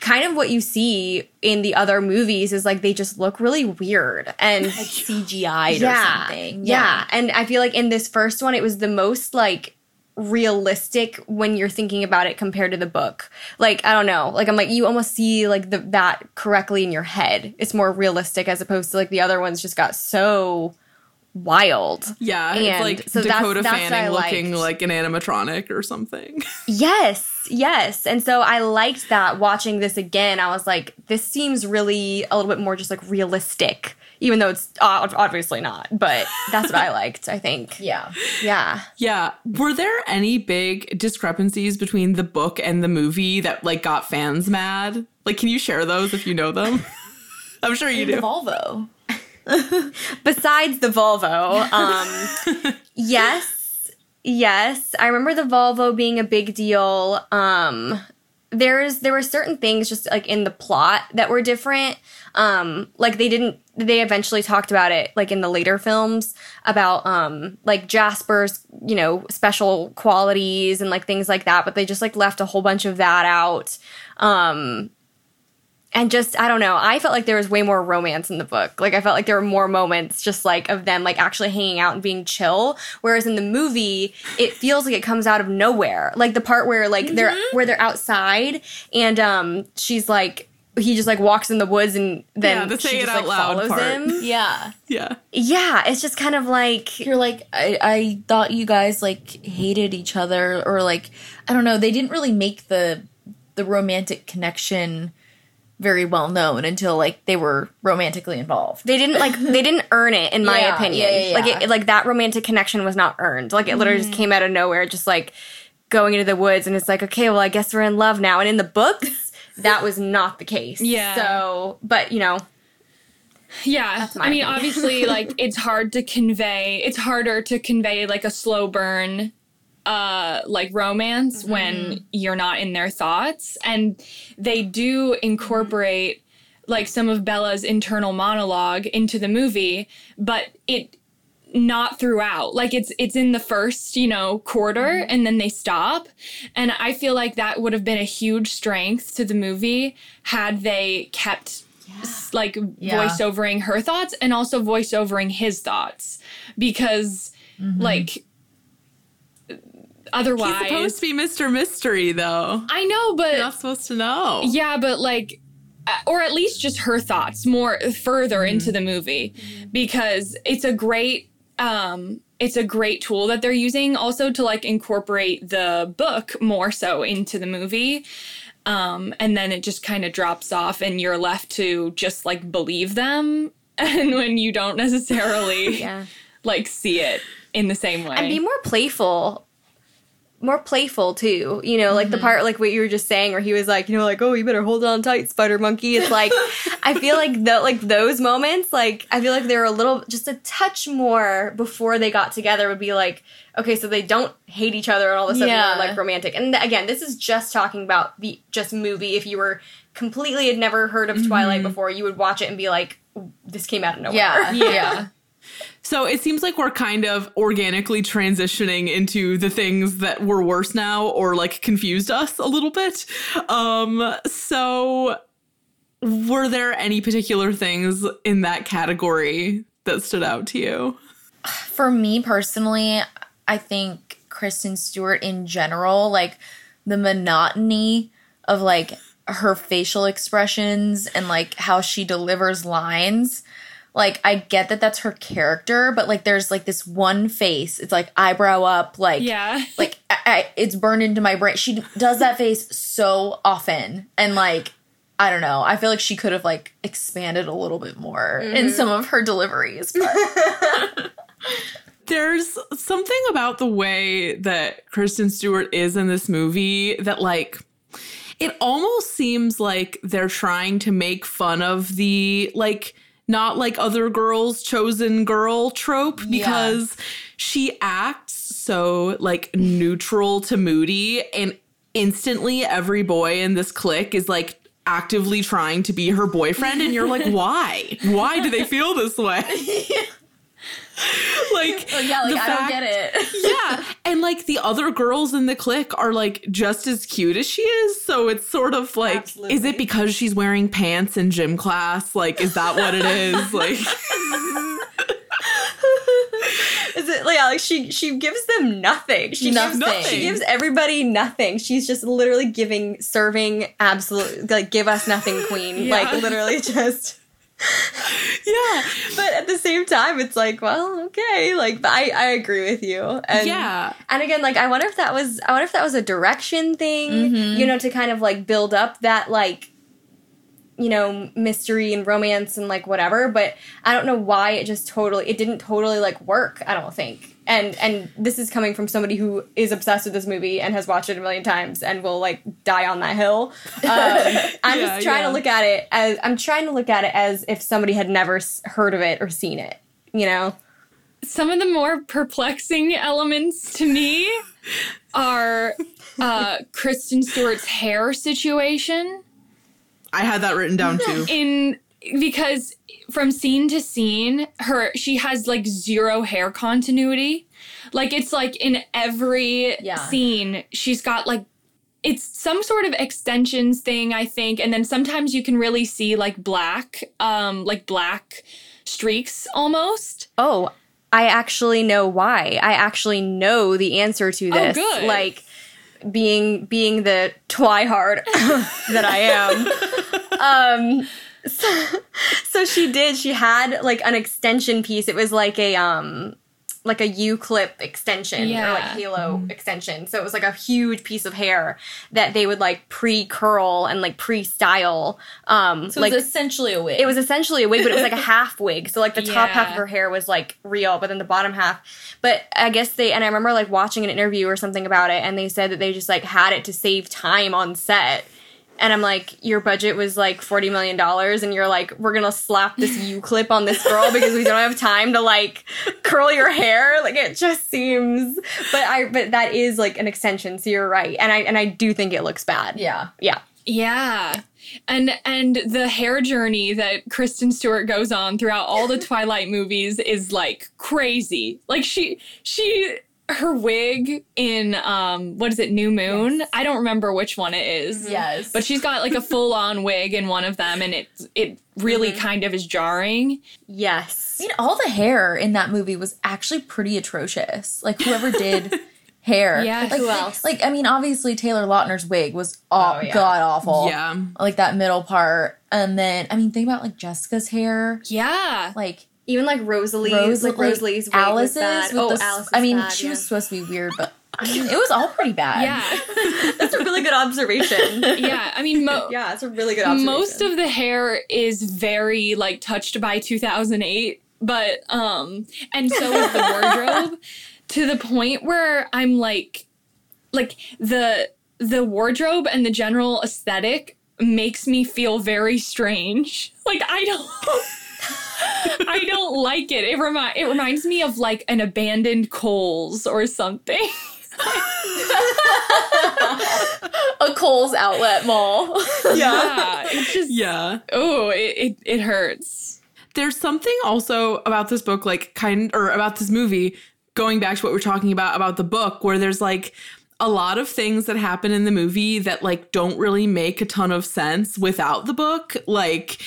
kind of what you see in the other movies is like they just look really weird and Like CGI'd or something. yeah. And I feel like in this first one, it was the most like realistic when you're thinking about it compared to the book. Like, I don't know. Like, I'm like, you almost see like the, that correctly in your head. It's more realistic as opposed to like the other ones just got so wild. Yeah, And it's like so Dakota that's what I Fanning looking like an animatronic or something. Yes, yes. And so I liked that watching this again. I was like, this seems really a little bit more just like realistic, even though it's obviously not. But that's what I liked, I think. Yeah. Yeah. Yeah. Were there any big discrepancies between the book and the movie that like got fans mad? Like, can you share those if you know them? I'm sure you The do. Volvo. Besides the Volvo, um, yes, yes. I remember the Volvo being a big deal. Um, there's there were certain things just like in the plot that were different. Um, like they didn't. They eventually talked about it, like in the later films, about um, like Jasper's, you know, special qualities and like things like that. But they just like left a whole bunch of that out. Um, and just I don't know. I felt like there was way more romance in the book. Like I felt like there were more moments just like of them like actually hanging out and being chill. Whereas in the movie, it feels like it comes out of nowhere. Like the part where like they're where they're outside and um she's like he just like walks in the woods and then Yeah, the she say it just, out like, loud follows part. him. Yeah. Yeah. Yeah, it's just kind of like You're like, I, I thought you guys like hated each other or like, I don't know. They didn't really make the, the romantic connection very well known until like they were romantically involved. They didn't like they didn't earn it in my Yeah, opinion. yeah, yeah, Like yeah. it, like that romantic connection was not earned. Like it literally just mm. came out of nowhere just like going into the woods and it's like okay, well I guess we're in love now. And in the books that was not the case. Yeah. So, but you know, Yeah. my I mean, obviously, like, it's hard to convey, it's harder to convey, like, a slow burn, uh, like, romance mm-hmm. when you're not in their thoughts. And they do mm-hmm. incorporate, like, some of Bella's internal monologue into the movie, but it, not throughout. Like it's it's in the first you know quarter mm-hmm. and then they stop. And i feel like that would have been a huge strength to the movie had they kept s- like Yeah. voiceovering her thoughts and also voiceovering his thoughts. Because like otherwise He's supposed to be Mr. Mystery, though. i know but You're not supposed to know. yeah, but like, uh, or at least just her thoughts more further Mm-hmm. into the movie because it's a great, um, it's a great tool that they're using also to like incorporate the book more so into the movie. Um, and then it just kind of drops off and you're left to just like believe them. And when you don't necessarily yeah. like see it in the same way. and be more playful more playful too you know like the Mm-hmm. part like what you were just saying where he was like you know like oh you better hold on tight spider monkey it's like i feel like the like those moments like i feel like they were a little just a touch more before they got together would be like okay so they don't hate each other and all of a sudden Yeah. they're like romantic and th- again this is just talking about the just movie if you were completely had never heard of twilight before you would watch it and be like this came out of nowhere Yeah, yeah. So it seems like we're kind of organically transitioning into the things that were worse now or like confused us a little bit. Um so were there any particular things in that category that stood out to you? For me personally, I think Kristen Stewart in general, like the monotony of like her facial expressions and like how she delivers lines. Like I get that that's her character, but like there's like this one face. It's like eyebrow up, like yeah. like I, I, it's burned into my brain. She does that face so often, and like I don't know. I feel like she could have like expanded a little bit more in Mhm. some of her deliveries. But There's something about the way that Kristen Stewart is in this movie that like it almost seems like they're trying to make fun of the like not like other girls chosen girl trope because she acts so like neutral to moody and instantly every boy in this clique is like actively trying to be her boyfriend and you're like why? Why do they feel this way like Oh, yeah, like the I don't get it. yeah and like the other girls in the clique are like just as cute as she is so it's sort of like is it because she's wearing pants in gym class like is that what it is like Is it yeah, like she she gives them nothing. She Nothing. gives she gives everybody nothing. She's just literally giving serving absolute like give us nothing queen. Yeah. Like literally just yeah. But at the same time it's like, well, okay. Like I I agree with you. And Yeah. And again, like I wonder if that was I wonder if that was a direction thing, Mhm. you know, to kind of like build up that like you know mystery and romance and like whatever but i don't know why it just totally it didn't totally like work i don't think and and this is coming from somebody who is obsessed with this movie and has watched it a million times and will like die on that hill um, i'm Yeah, just trying yeah. to look at it as i'm trying to look at it as if somebody had never heard of it or seen it you know some of the more perplexing elements to me are uh, Kristen Stewart's hair situation. i had that written down too In because from scene to scene, her she has like zero hair continuity. Like it's like in every Yeah. scene, she's got like it's some sort of extensions thing, I think, and then sometimes you can really see like black, um, like black streaks almost. oh i actually know why i actually know the answer to this Oh, this good. like being being the twihard that i am um so, so she did she had like an extension piece it was like a um like a U clip extension or like Yeah. halo extension. So it was like a huge piece of hair that they would like pre curl and like pre style. Um, So like it was essentially a wig. it was essentially a wig, but it was like a half wig. So like the top half of her hair was like real, but then the bottom half. But I guess they and I remember like watching an interview or something about it, and they said that they just like had it to save time on set. And I'm like, your budget was like forty million dollars, and you're like, we're gonna slap this U clip on this girl because we don't have time to like curl your hair. Like it just seems. But I, but that is like an extension. So you're right, and I and I do think it looks bad. yeah. Yeah. Yeah. And and the hair journey that Kristen Stewart goes on throughout all the Twilight movies is like crazy. Like she she her wig in um what is it New Moon? I don't remember which one it is. Yes. But she's got like a full-on wig in one of them and it it really Mm-hmm. kind of is jarring. Yes. I mean, all the hair in that movie was actually pretty atrocious. Like whoever did hair. Yeah, Like, who else? Like I mean, obviously Taylor Lautner's wig was aw- Oh, yeah. god awful. Yeah. Like that middle part, and then I mean, think about like Jessica's hair. Yeah. Like Even like Rosalie, Rose, like Rosalie's wig was Alice's bad. with oh, the. s- Alice's I mean, bad, she yeah. was supposed to be weird, but I mean, it was all pretty bad. Yeah. That's a really good observation. Yeah. I mean mo- yeah, it's a really good observation. most of the hair is very like touched by 2008 but um and so is the wardrobe to the point where i'm like like the the wardrobe and the general aesthetic makes me feel very strange like i don't i don't like it it, remi- it reminds me of like an abandoned Kohl's or something a Kohl's outlet mall. yeah it's just Yeah. oh it, it, it hurts There's something also about this book, like kind or about this movie, going back to what we're talking about about the book, where there's like a lot of things that happen in the movie that like don't really make a ton of sense without the book. Like,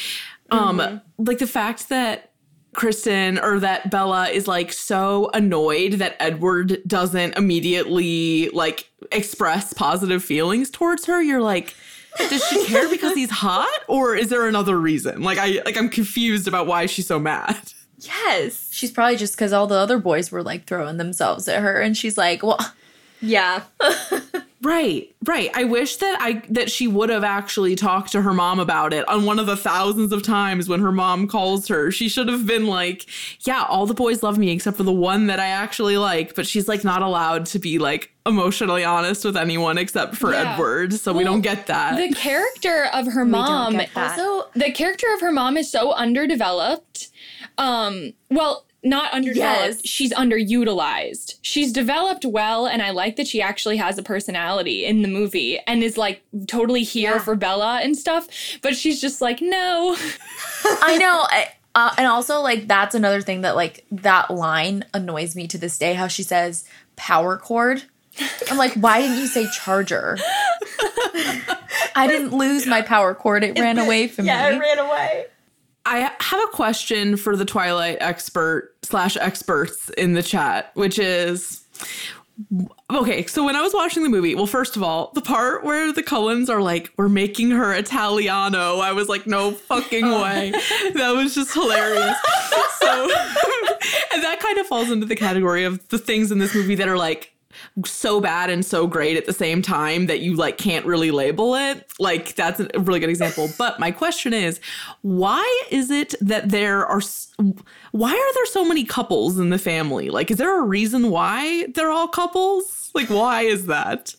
um, like the fact that Kristen or that Bella is like so annoyed that Edward doesn't immediately like express positive feelings towards her. You're like, does she care because he's hot or is there another reason? Like I like I'm confused about why she's so mad. yes. She's probably just because all the other boys were like throwing themselves at her, and she's like, "Well, Yeah. Right, right. I wish that I that she would have actually talked to her mom about it on one of the thousands of times when her mom calls her. She should have been like, "Yeah, all the boys love me except for the one that I actually like." But she's like not allowed to be like emotionally honest with anyone except for Yeah. Edward, so we don't get that. the character of her mom also the character of her mom is so underdeveloped um well not underdeveloped Yes. she's underutilized she's developed well and i like that she actually has a personality in the movie and is like totally here Yeah. for bella and stuff but she's just like no I know. I, uh, and also, like, that's another thing that, like, that line annoys me to this day how she says power cord. I'm like, why didn't you say charger? I didn't lose my power cord. It ran away from Yeah, me. Yeah, it ran away. I have a question for the Twilight expert slash experts in the chat, which is okay. So when I was watching the movie, well, first of all, the part where the Cullens are like, "We're making her Italiano," I was like, "No fucking oh. way!" that was just hilarious. so, and that kind of falls into the category of the things in this movie that are like so bad and so great at the same time that you like can't really label it. Like that's a really good example. But my question is, why is it that there are why are there so many couples in the family? Like is there a reason why they're all couples? Like why is that?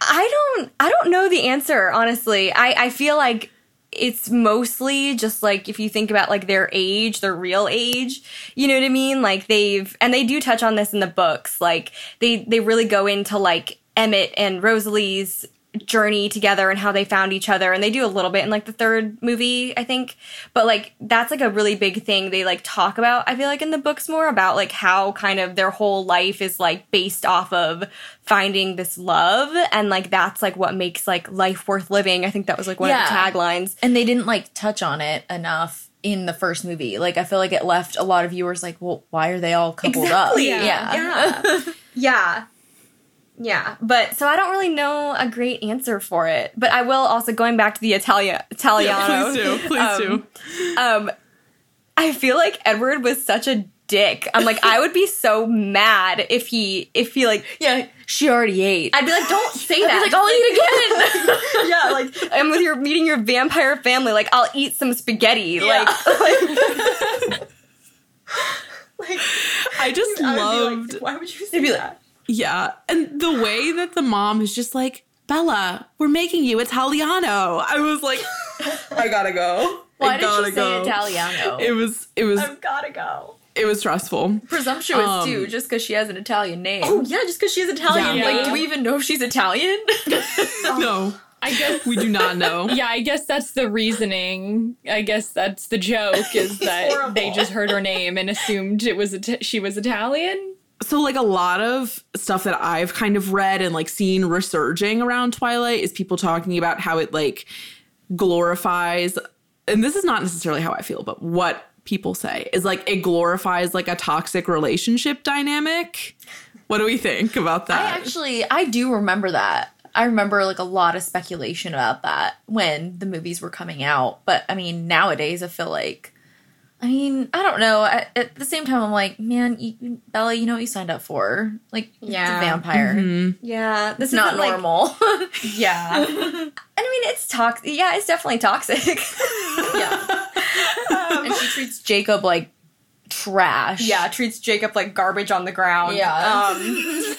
I don't I don't know the answer, honestly. I, I feel like it's mostly just like if you think about like their age, their real age, you know what I mean? Like they've and they do touch on this in the books. Like they they really go into like Emmett and Rosalie's journey together and how they found each other and they do a little bit in like the third movie i think but like that's like a really big thing they like talk about i feel like in the books more about like how kind of their whole life is like based off of finding this love and like that's like what makes like life worth living i think that was like one of the taglines And they didn't like touch on it enough in the first movie. Like I feel like it left a lot of viewers like, well, why are they all coupled Exactly. up? Yeah. Yeah. yeah. Yeah. Yeah, but so I don't really know a great answer for it. But I will also going back to the Italia Italiano. please do. Please um, Um I feel like Edward was such a dick. I'm like, I would be so mad if he if he like yeah, she already ate. I'd be like, don't say be that. like, I'll eat again. yeah, like I'm with your meeting your vampire family. Like I'll eat some spaghetti. Like, like Like, I just I would like, loved. why would you say that? Yeah, and the way that the mom is just like, Bella, we're making you Italiano. I was like, I gotta go. Why I did gotta she say go. Italiano? It was. It was. I've gotta go. It was stressful. Presumptuous Um, too, just because she has an Italian name. Oh yeah, just because she's Italian. Yeah. Like, do we even know if she's Italian? No, I guess we do not know. Yeah, I guess that's the reasoning. I guess that's the joke is that they just heard her name and assumed it was Ita- she was Italian. So like a lot of stuff that I've kind of read and like seen resurging around Twilight is people talking about how it like glorifies and this is not necessarily how I feel, but what people say is like it glorifies like a toxic relationship dynamic. What do we think about that? I actually, I do remember that. I remember like a lot of speculation about that when the movies were coming out. But I mean, nowadays I feel like, I mean, I don't know. At, at the same time, I'm like, man, you, you- Bella, you know what you signed up for? Like, Yeah. it's a vampire. Mm-hmm. Yeah, this It's not isn't, like- normal. Yeah. and I mean, it's toxic. Yeah, it's definitely toxic. yeah. and she treats Jacob like trash. yeah, treats Jacob like garbage on the ground. Yeah. Um,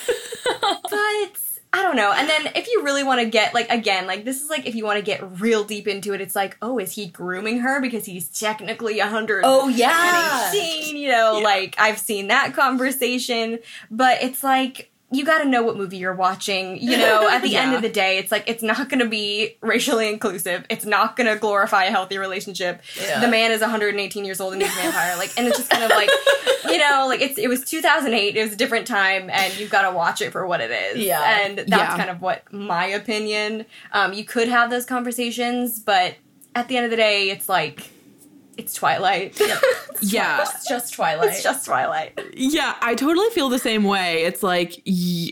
but I don't know. And then if you really want to get like again, like this is like if you want to get real deep into it, it's like, oh, is he grooming her because he's technically a 100? Oh, yeah. 18, you know, like I've seen that conversation, but it's like you got to know what movie you're watching. You know, at the end of the day, it's like it's not going to be racially inclusive. It's not going to glorify a healthy relationship. Yeah. The man is 118 years old and he's a vampire. Like, and it's just kind of like, you know, like it's it was 2008. It was a different time, and you've got to watch it for what it is. Yeah. and that's Yeah. kind of what my opinion. Um, you could have those conversations, but at the end of the day, it's like. It's Twilight. yeah. It's just Twilight. It's just Twilight. Yeah, I totally feel the same way. It's like y-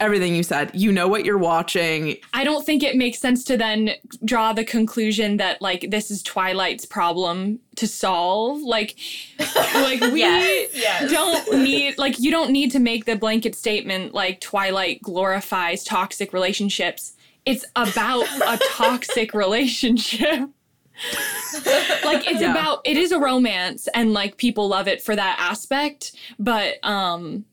everything you said. You know what you're watching. I don't think it makes sense to then draw the conclusion that like this is Twilight's problem to solve. Like like we Yes, yes. don't need like you don't need to make the blanket statement like Twilight glorifies toxic relationships. It's about a toxic relationship. like it's Yeah. about it is a romance and like people love it for that aspect, but um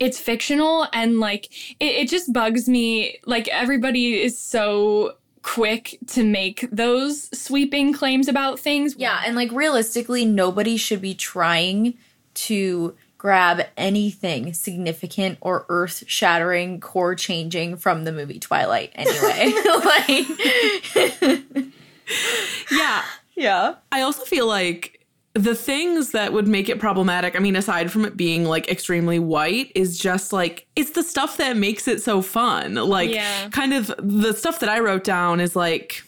it's fictional and like it, it just bugs me like everybody is so quick to make those sweeping claims about things Yeah, and like realistically, nobody should be trying to grab anything significant or earth shattering, core changing from the movie Twilight anyway. like, Yeah. Yeah. I also feel like the things that would make it problematic, I mean, aside from it being like extremely white, is just like it's the stuff that makes it so fun. Like, Yeah. kind of the stuff that I wrote down is like,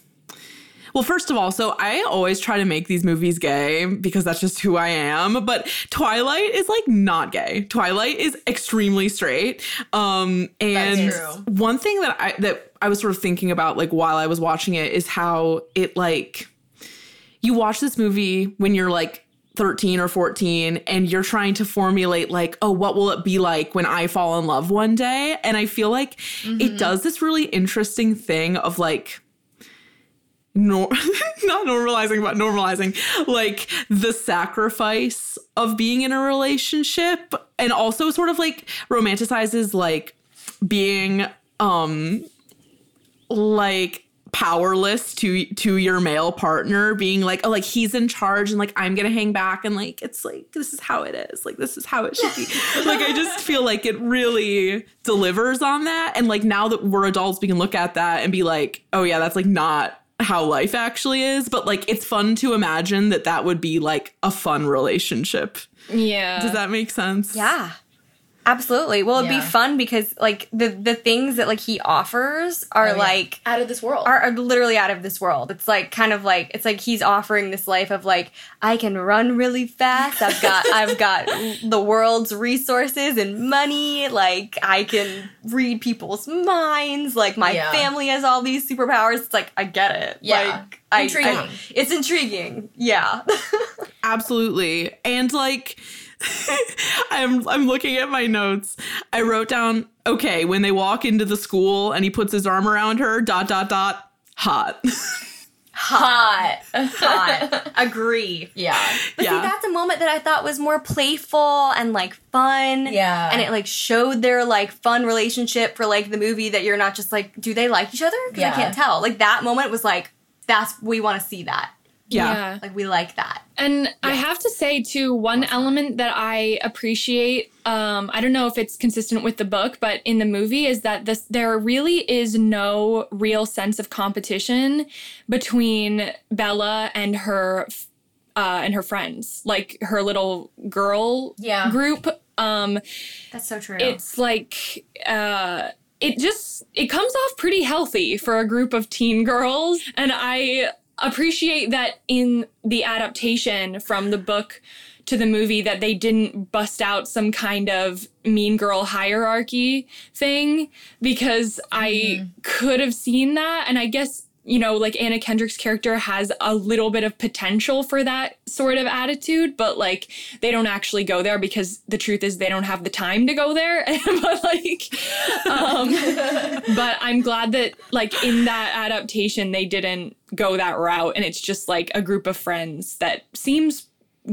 well, first of all, so I always try to make these movies gay because that's just who I am. But Twilight is like not gay. Twilight is extremely straight. Um, and one thing that I that I was sort of thinking about like while I was watching it is how it like you watch this movie when you're like 13 or 14 and you're trying to formulate like oh what will it be like when i fall in love one day and i feel like it does this really interesting thing of like nor- not normalizing but normalizing like the sacrifice of being in a relationship. And also sort of like romanticizes like being um like powerless to to your male partner being like oh like he's in charge and like i'm gonna hang back and like it's like this is how it is. Like this is how it should be. Like i just feel like it really delivers on that. And like now that we're adults we can look at that and be like oh yeah that's like not how life actually is but like it's fun to imagine that that would be like a fun relationship. Yeah. Does that make sense? Yeah. Absolutely. Well, it'd Yeah. be fun because like the the things that like he offers are Oh, yeah. like out of this world. are, are literally out of this world. It's like kind of like it's like he's offering this life of like I can run really fast. I've got I've got the world's resources and money. Like I can read people's minds. Like my Yeah. family has all these superpowers. It's like I get it. Yeah. Like I, Intriguing. I- it's intriguing. Yeah. absolutely. And like I'm I'm looking at my notes. I wrote down, okay, when they walk into the school and he puts his arm around her, dot dot dot, hot. hot hot agree yeah but Yeah. see that's a moment that i thought was more playful and like fun Yeah. and it like showed their like fun relationship for like the movie that you're not just like do they like each other because Yeah. i can't tell like that moment was like that's we want to see that Yeah. Yeah. like we like that And I have to say too, one element that I appreciate, um, I don't know if it's consistent with the book, but in the movie is that this there really is no real sense of competition between Bella and her uh, and her friends, like her little girl Yeah. group. Um, that's so true it's like uh it just it comes off pretty healthy for a group of teen girls and i appreciate that in the adaptation from the book to the movie that they didn't bust out some kind of mean girl hierarchy thing because i mm-hmm. could have seen that. And i guess you know like anna kendrick's character has a little bit of potential for that sort of attitude but like they don't actually go there because the truth is they don't have the time to go there. But like um but i'm glad that like in that adaptation they didn't go that route and it's just like a group of friends that seems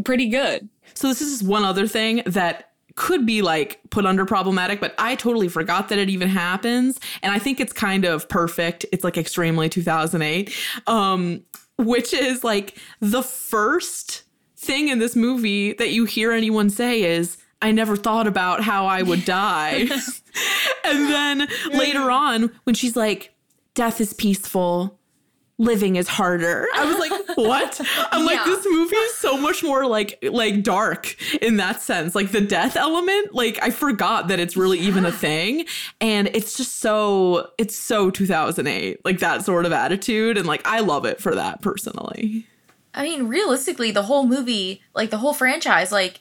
pretty good. So this is one other thing that could be like put under problematic, but I totally forgot that it even happens. And I think it's kind of perfect. It's like extremely 2008. Um, which is like the first thing in this movie that you hear anyone say is, I never thought about how I would die. and then later on, when she's like, death is peaceful, living is harder. I was like, what? I'm like, this movie is so much more like like dark in that sense. Like the death element, like I forgot that it's really even a thing. And it's just so it's so 2008, like that sort of attitude. And like I love it for that personally. I mean, realistically, the whole movie, like the whole franchise, like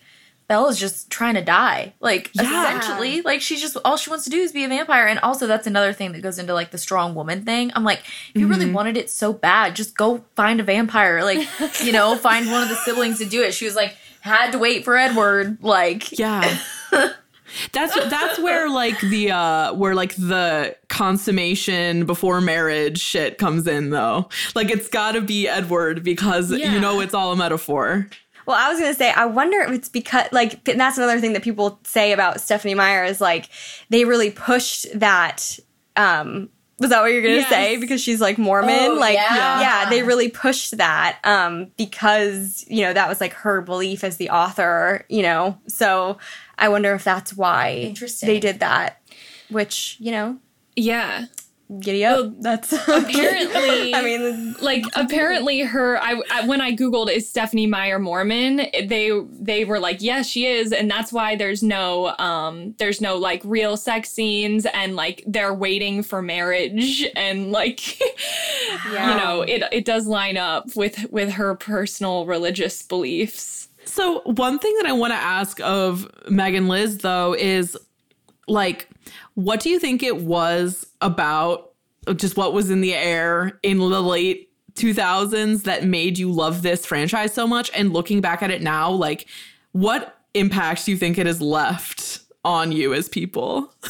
Bella's just trying to die. Like Yeah. essentially, like she's just all she wants to do is be a vampire. And also, that's another thing that goes into like the strong woman thing. I'm like, if you really wanted it so bad, just go find a vampire. Like, you know, find one of the siblings to do it. She was like, had to wait for Edward. Like, Yeah. That's that's where like the uh where like the consummation before marriage shit comes in though. Like it's got to be Edward because Yeah. you know it's all a metaphor. Well, I was gonna say, I wonder if it's because, like, and that's another thing that people say about Stephenie Meyer is like they really pushed that. Um, was that what you're gonna Yes. say? Because she's like Mormon, Oh, like yeah. yeah, they really pushed that um, because you know that was like her belief as the author, you know. So I wonder if that's why they did that. Which you know, yeah giddy up. Well, that's apparently I mean, like apparently her I, I when i googled is stephenie meyer mormon they they were like yes she is and that's why there's no um there's no like real sex scenes and like they're waiting for marriage and like Yeah. you know it it does line up with with her personal religious beliefs So one thing that I want to ask of Megan Liz though is like what do you think it was about just what was in the air in the late 2000s that made you love this franchise so much and looking back at it now like what impact do you think it has left on you as people?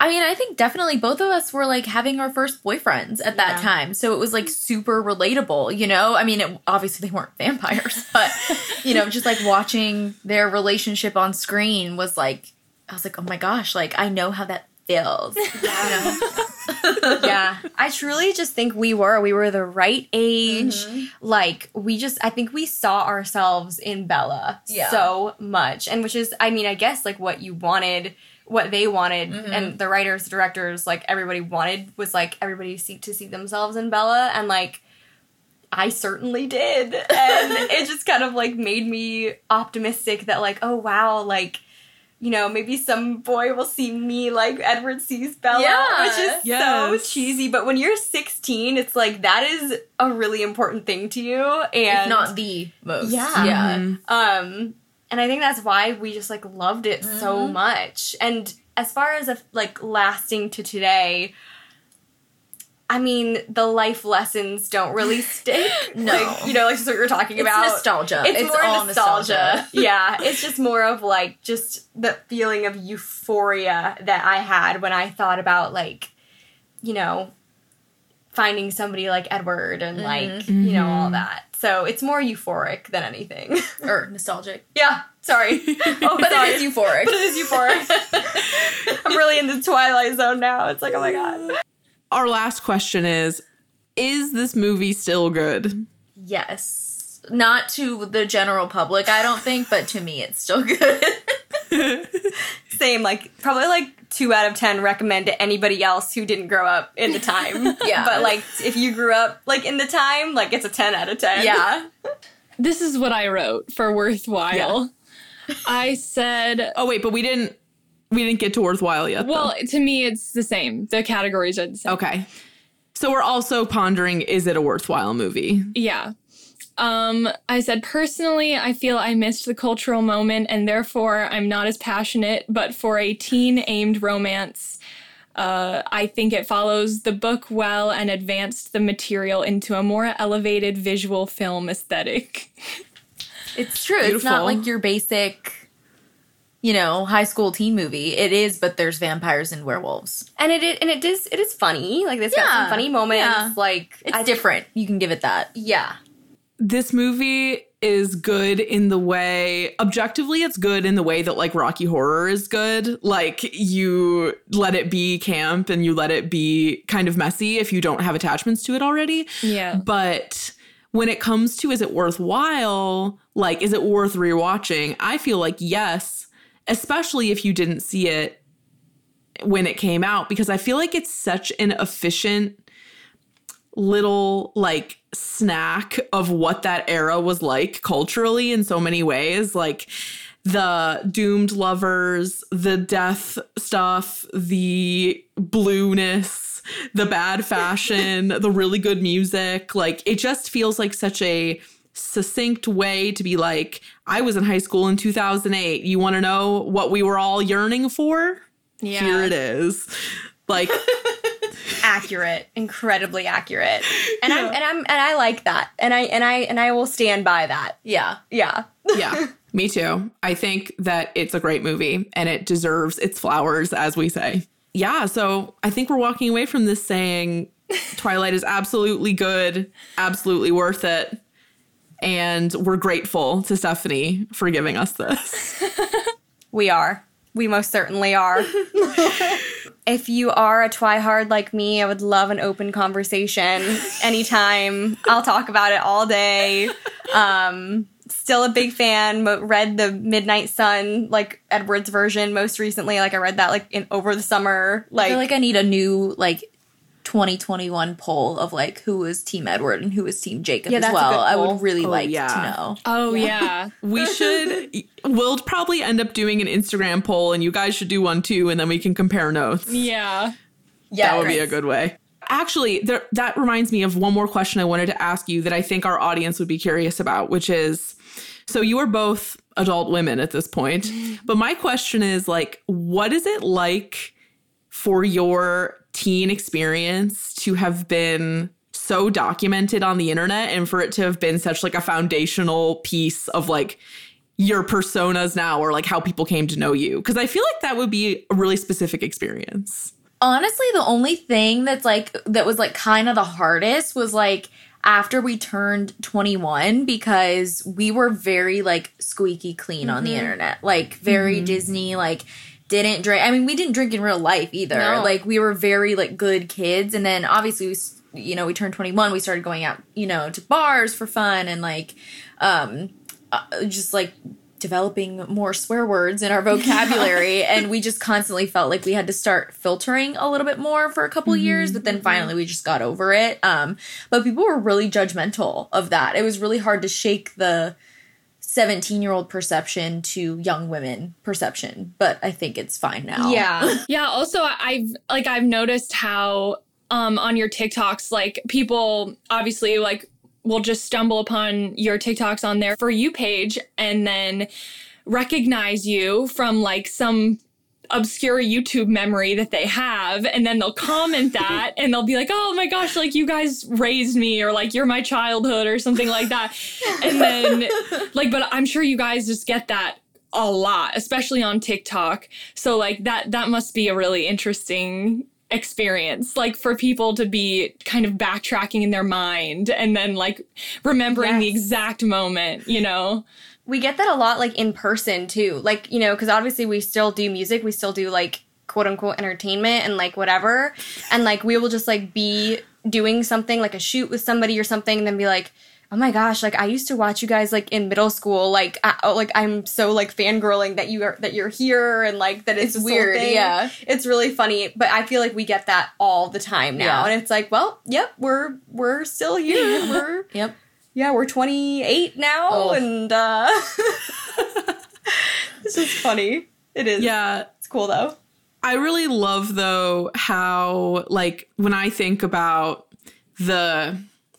I mean, I think definitely both of us were like having our first boyfriends at that time. So it was like super relatable, you know? I mean, it, obviously they weren't vampires, but, you know, just like watching their relationship on screen was like, I was like, oh my gosh, like I know how that feels. you know? yeah i truly just think we were we were the right age mm-hmm. like we just i think we saw ourselves in bella Yeah. so much and which is i mean i guess like what you wanted what they wanted mm-hmm. and the writers the directors like everybody wanted was like everybody see to see themselves in bella and like I certainly did. And it just kind of like made me optimistic that like, oh wow, like you know, maybe some boy will see me like Edward sees Bella, Yeah. which is Yes. so cheesy. But when you're 16, it's like that is a really important thing to you, and if not the most. Yeah. Yeah. um, and I think that's why we just like loved it so much. And as far as a, like lasting to today, I mean, the life lessons don't really stick. No. Like, you know, like just what you're talking It's about. nostalgia. It's, It's more all nostalgia. nostalgia. yeah. It's just more of like just the feeling of euphoria that I had when I thought about like, you know, finding somebody like Edward and mm-hmm. like, you know, all mm-hmm. that. So it's more euphoric than anything. or nostalgic. yeah. Sorry. Oh, But sorry. it is euphoric. But it is euphoric. I'm really in the Twilight Zone now. It's like, oh my god. Our last question is Is this movie still good? Yes. Not to the general public, I don't think, but to me, it's still good. Same, like probably like two out of ten recommend to anybody else who didn't grow up in the time. Yeah. But like if you grew up like in the time, like it's a ten out of ten. yeah. This is what I wrote for worthwhile. I said, Oh, wait, but we didn't. We didn't get to worthwhile yet. though. well, to me, it's the same. The categories are the same. okay. So we're also pondering is it a worthwhile movie? Yeah. Um, I said personally, I feel I missed the cultural moment and therefore I'm not as passionate, but for a teen aimed romance, uh, I think it follows the book well and advanced the material into a more elevated visual film aesthetic. It's true. It's not like your basic, you know, high school teen movie. It is, but there's vampires and werewolves. And it is, and it is it is funny. Like it's got some funny moments. Yeah. Like It's I- different. You can give it that. Yeah. This movie is good in the way objectively it's good in the way that like Rocky Horror is good. Like you let it be camp and you let it be kind of messy if you don't have attachments to it already. Yeah. But when it comes to is it worthwhile? Like, is it worth rewatching? I feel like yes, especially if you didn't see it when it came out, because I feel like it's such an efficient little like snack of what that era was like culturally in so many ways. Like, the doomed lovers, the death stuff, the blueness, the bad fashion, the really good music. Like it just feels like such a succinct way to be like, I was in high school in 2008. You want to know what we were all yearning for? Yeah. Here it is. Like accurate, incredibly accurate. And I'm and I'm and I like that. And I and I and I will stand by that. Yeah. Yeah. yeah, me too. I think that it's a great movie and it deserves its flowers, as we say. Yeah, so I think we're walking away from this saying Twilight is absolutely good, absolutely worth it. And we're grateful to Stephenie for giving us this. We are. We most certainly are. if you are a twihard like me, I would love an open conversation anytime. I'll talk about it all day. Um, still a big fan. Mo- read the Midnight Sun, like Edward's version most recently. Like I read that like in over the summer. Like I Like, feel like I need a new like 2021 poll of like who is Team Edward and who is Team Jacob Yeah, as well. I would really Oh, like yeah. to know. Oh, yeah. we should, we'll probably end up doing an Instagram poll and you guys should do one too, and then we can compare notes. Yeah. yeah, that would be a good way. Actually, there, that reminds me of one more question I wanted to ask you that I think our audience would be curious about, which is so you are both adult women at this point, mm-hmm. but my question is like, what is it like for your teen experience to have been so documented on the internet and for it to have been such like a foundational piece of like your personas now or like how people came to know you? Because I feel like that would be a really specific experience. honestly the only thing that's like that was like kind of the hardest was like after we turned 21 because we were very like squeaky clean on the mm-hmm. internet like very mm-hmm. disney like didn't drink i mean we didn't drink in real life either. No. like we were very like good kids and then obviously we you know we turned 21 we started going out you know to bars for fun and like um uh, just like developing more swear words in our vocabulary and we just constantly felt like we had to start filtering a little bit more for a couple years but then finally we just got over it. Um but people were really judgmental of that. It was really hard to shake the 17 year old perception to young women perception but i think it's fine now Yeah. Yeah, also I- I've like I've noticed how um on your TikToks like people obviously like will just stumble upon your TikToks on their for you page and then recognize you from like some obscure YouTube memory that they have and then they'll comment that and they'll be like, "Oh my gosh, like you guys raised me or like you're my childhood or something like that." And then like but I'm sure you guys just get that a lot, especially on TikTok. So like that that must be a really interesting experience like for people to be kind of backtracking in their mind and then like remembering the exact moment, you know. We get that a lot like in person too like you know because obviously we still do music we still do like quote unquote entertainment and like whatever and like we will just like be doing something like a shoot with somebody or something and then be like oh my gosh like i used to watch you guys like in middle school like I, oh, like i'm so like fangirling that you are that you're here and like that it's, It's weird, thing. yeah. it's really funny but i feel like we get that all the time now Yeah. and it's like well yep we're we're still here we're Yep. Yeah, we're 28 now, Oh. and uh, it's just funny. It is. Yeah. It's cool though. I really love though how like when I think about the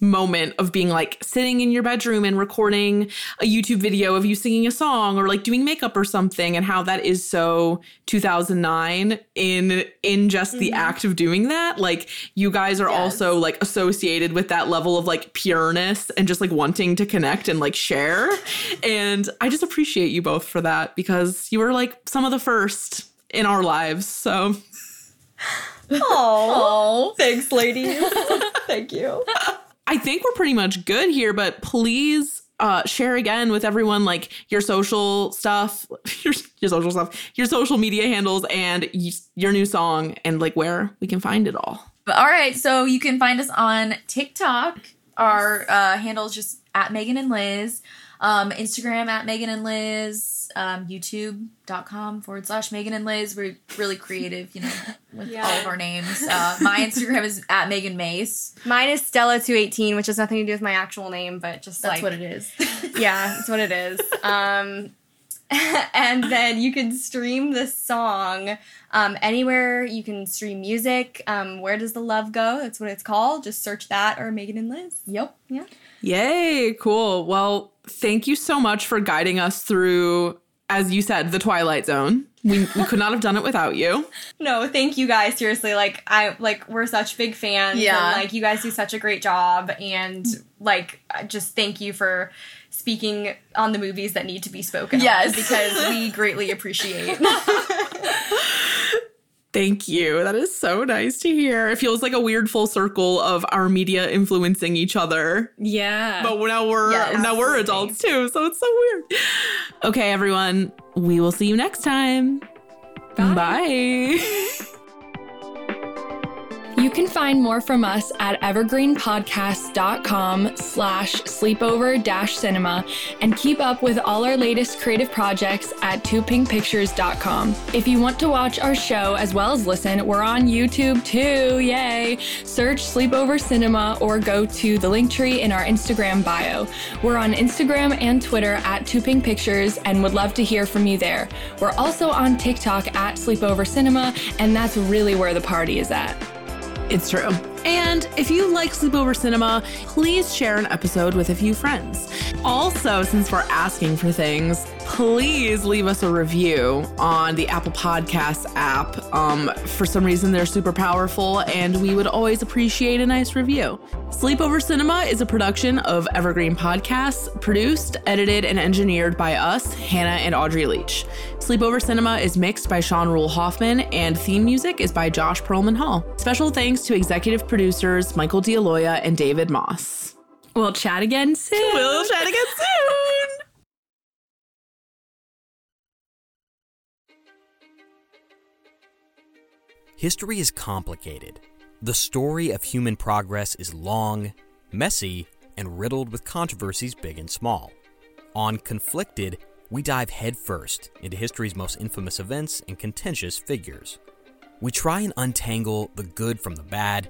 moment of being like sitting in your bedroom and recording a YouTube video of you singing a song or like doing makeup or something and how that is so 2009 in in just the mm-hmm. act of doing that. Like you guys are also like associated with that level of like pureness and just like wanting to connect and like share. And I just appreciate you both for that because you were like some of the first in our lives so. Oh, thanks, ladies. Thank you. I think we're pretty much good here, but please uh, share again with everyone like your social stuff, your, your social stuff, your social media handles, and y- your new song, and like where we can find it all. All right, so you can find us on TikTok. Our uh, handle is just at Megan and Liz. Um, Instagram at Megan and Liz. Um, YouTube.com forward slash Megan and Liz. We're really creative, you know, with all of our names. Uh, my Instagram is at Megan Mace. Mine is Stella218, which has nothing to do with my actual name, but just That's like what it is. yeah, that's what it is. Um, and then you can stream the song um, anywhere. You can stream music. Um, Where does the love go? That's what it's called. Just search that or Megan and Liz. Yep. Yeah. Yay, cool. Well, thank you so much for guiding us through, as you said, the Twilight Zone. We, we could not have done it without you. No, thank you guys. Seriously, like I like we're such big fans. Yeah. and, like you guys do such a great job, and like just thank you for speaking on the movies that need to be spoken. on, Yes. because we greatly appreciate. Thank you. That is so nice to hear. It feels like a weird full circle of our media influencing each other. Yeah. But now we're Yes. now we're adults too, so it's so weird. Okay, everyone. We will see you next time. Bye. You can find more from us at evergreenpodcast.com slash sleepover dash cinema and keep up with all our latest creative projects at twopinkpictures.com. If you want to watch our show as well as listen, we're on YouTube too. Yay! Search Sleepover Cinema or go to the link tree in our Instagram bio. We're on Instagram and Twitter at Two Pink Pictures and would love to hear from you there. We're also on TikTok at Sleepover Cinema, and that's really where the party is at. It's true. And if you like Sleepover Cinema, please share an episode with a few friends. Also, since we're asking for things, please leave us a review on the Apple Podcasts app. Um, for some reason, they're super powerful, and we would always appreciate a nice review. Sleepover Cinema is a production of Evergreen Podcasts, produced, edited, and engineered by us, Hannah and Audrey Leach. Sleepover Cinema is mixed by Sean Rule Hoffman, and theme music is by Josh Perlman Hall. Special thanks to executive producers Michael D'Aloia and David Moss. We'll chat again soon. We'll chat again soon. History is complicated. The story of human progress is long, messy, and riddled with controversies big and small. On Conflicted, we dive headfirst into history's most infamous events and contentious figures. We try and untangle the good from the bad,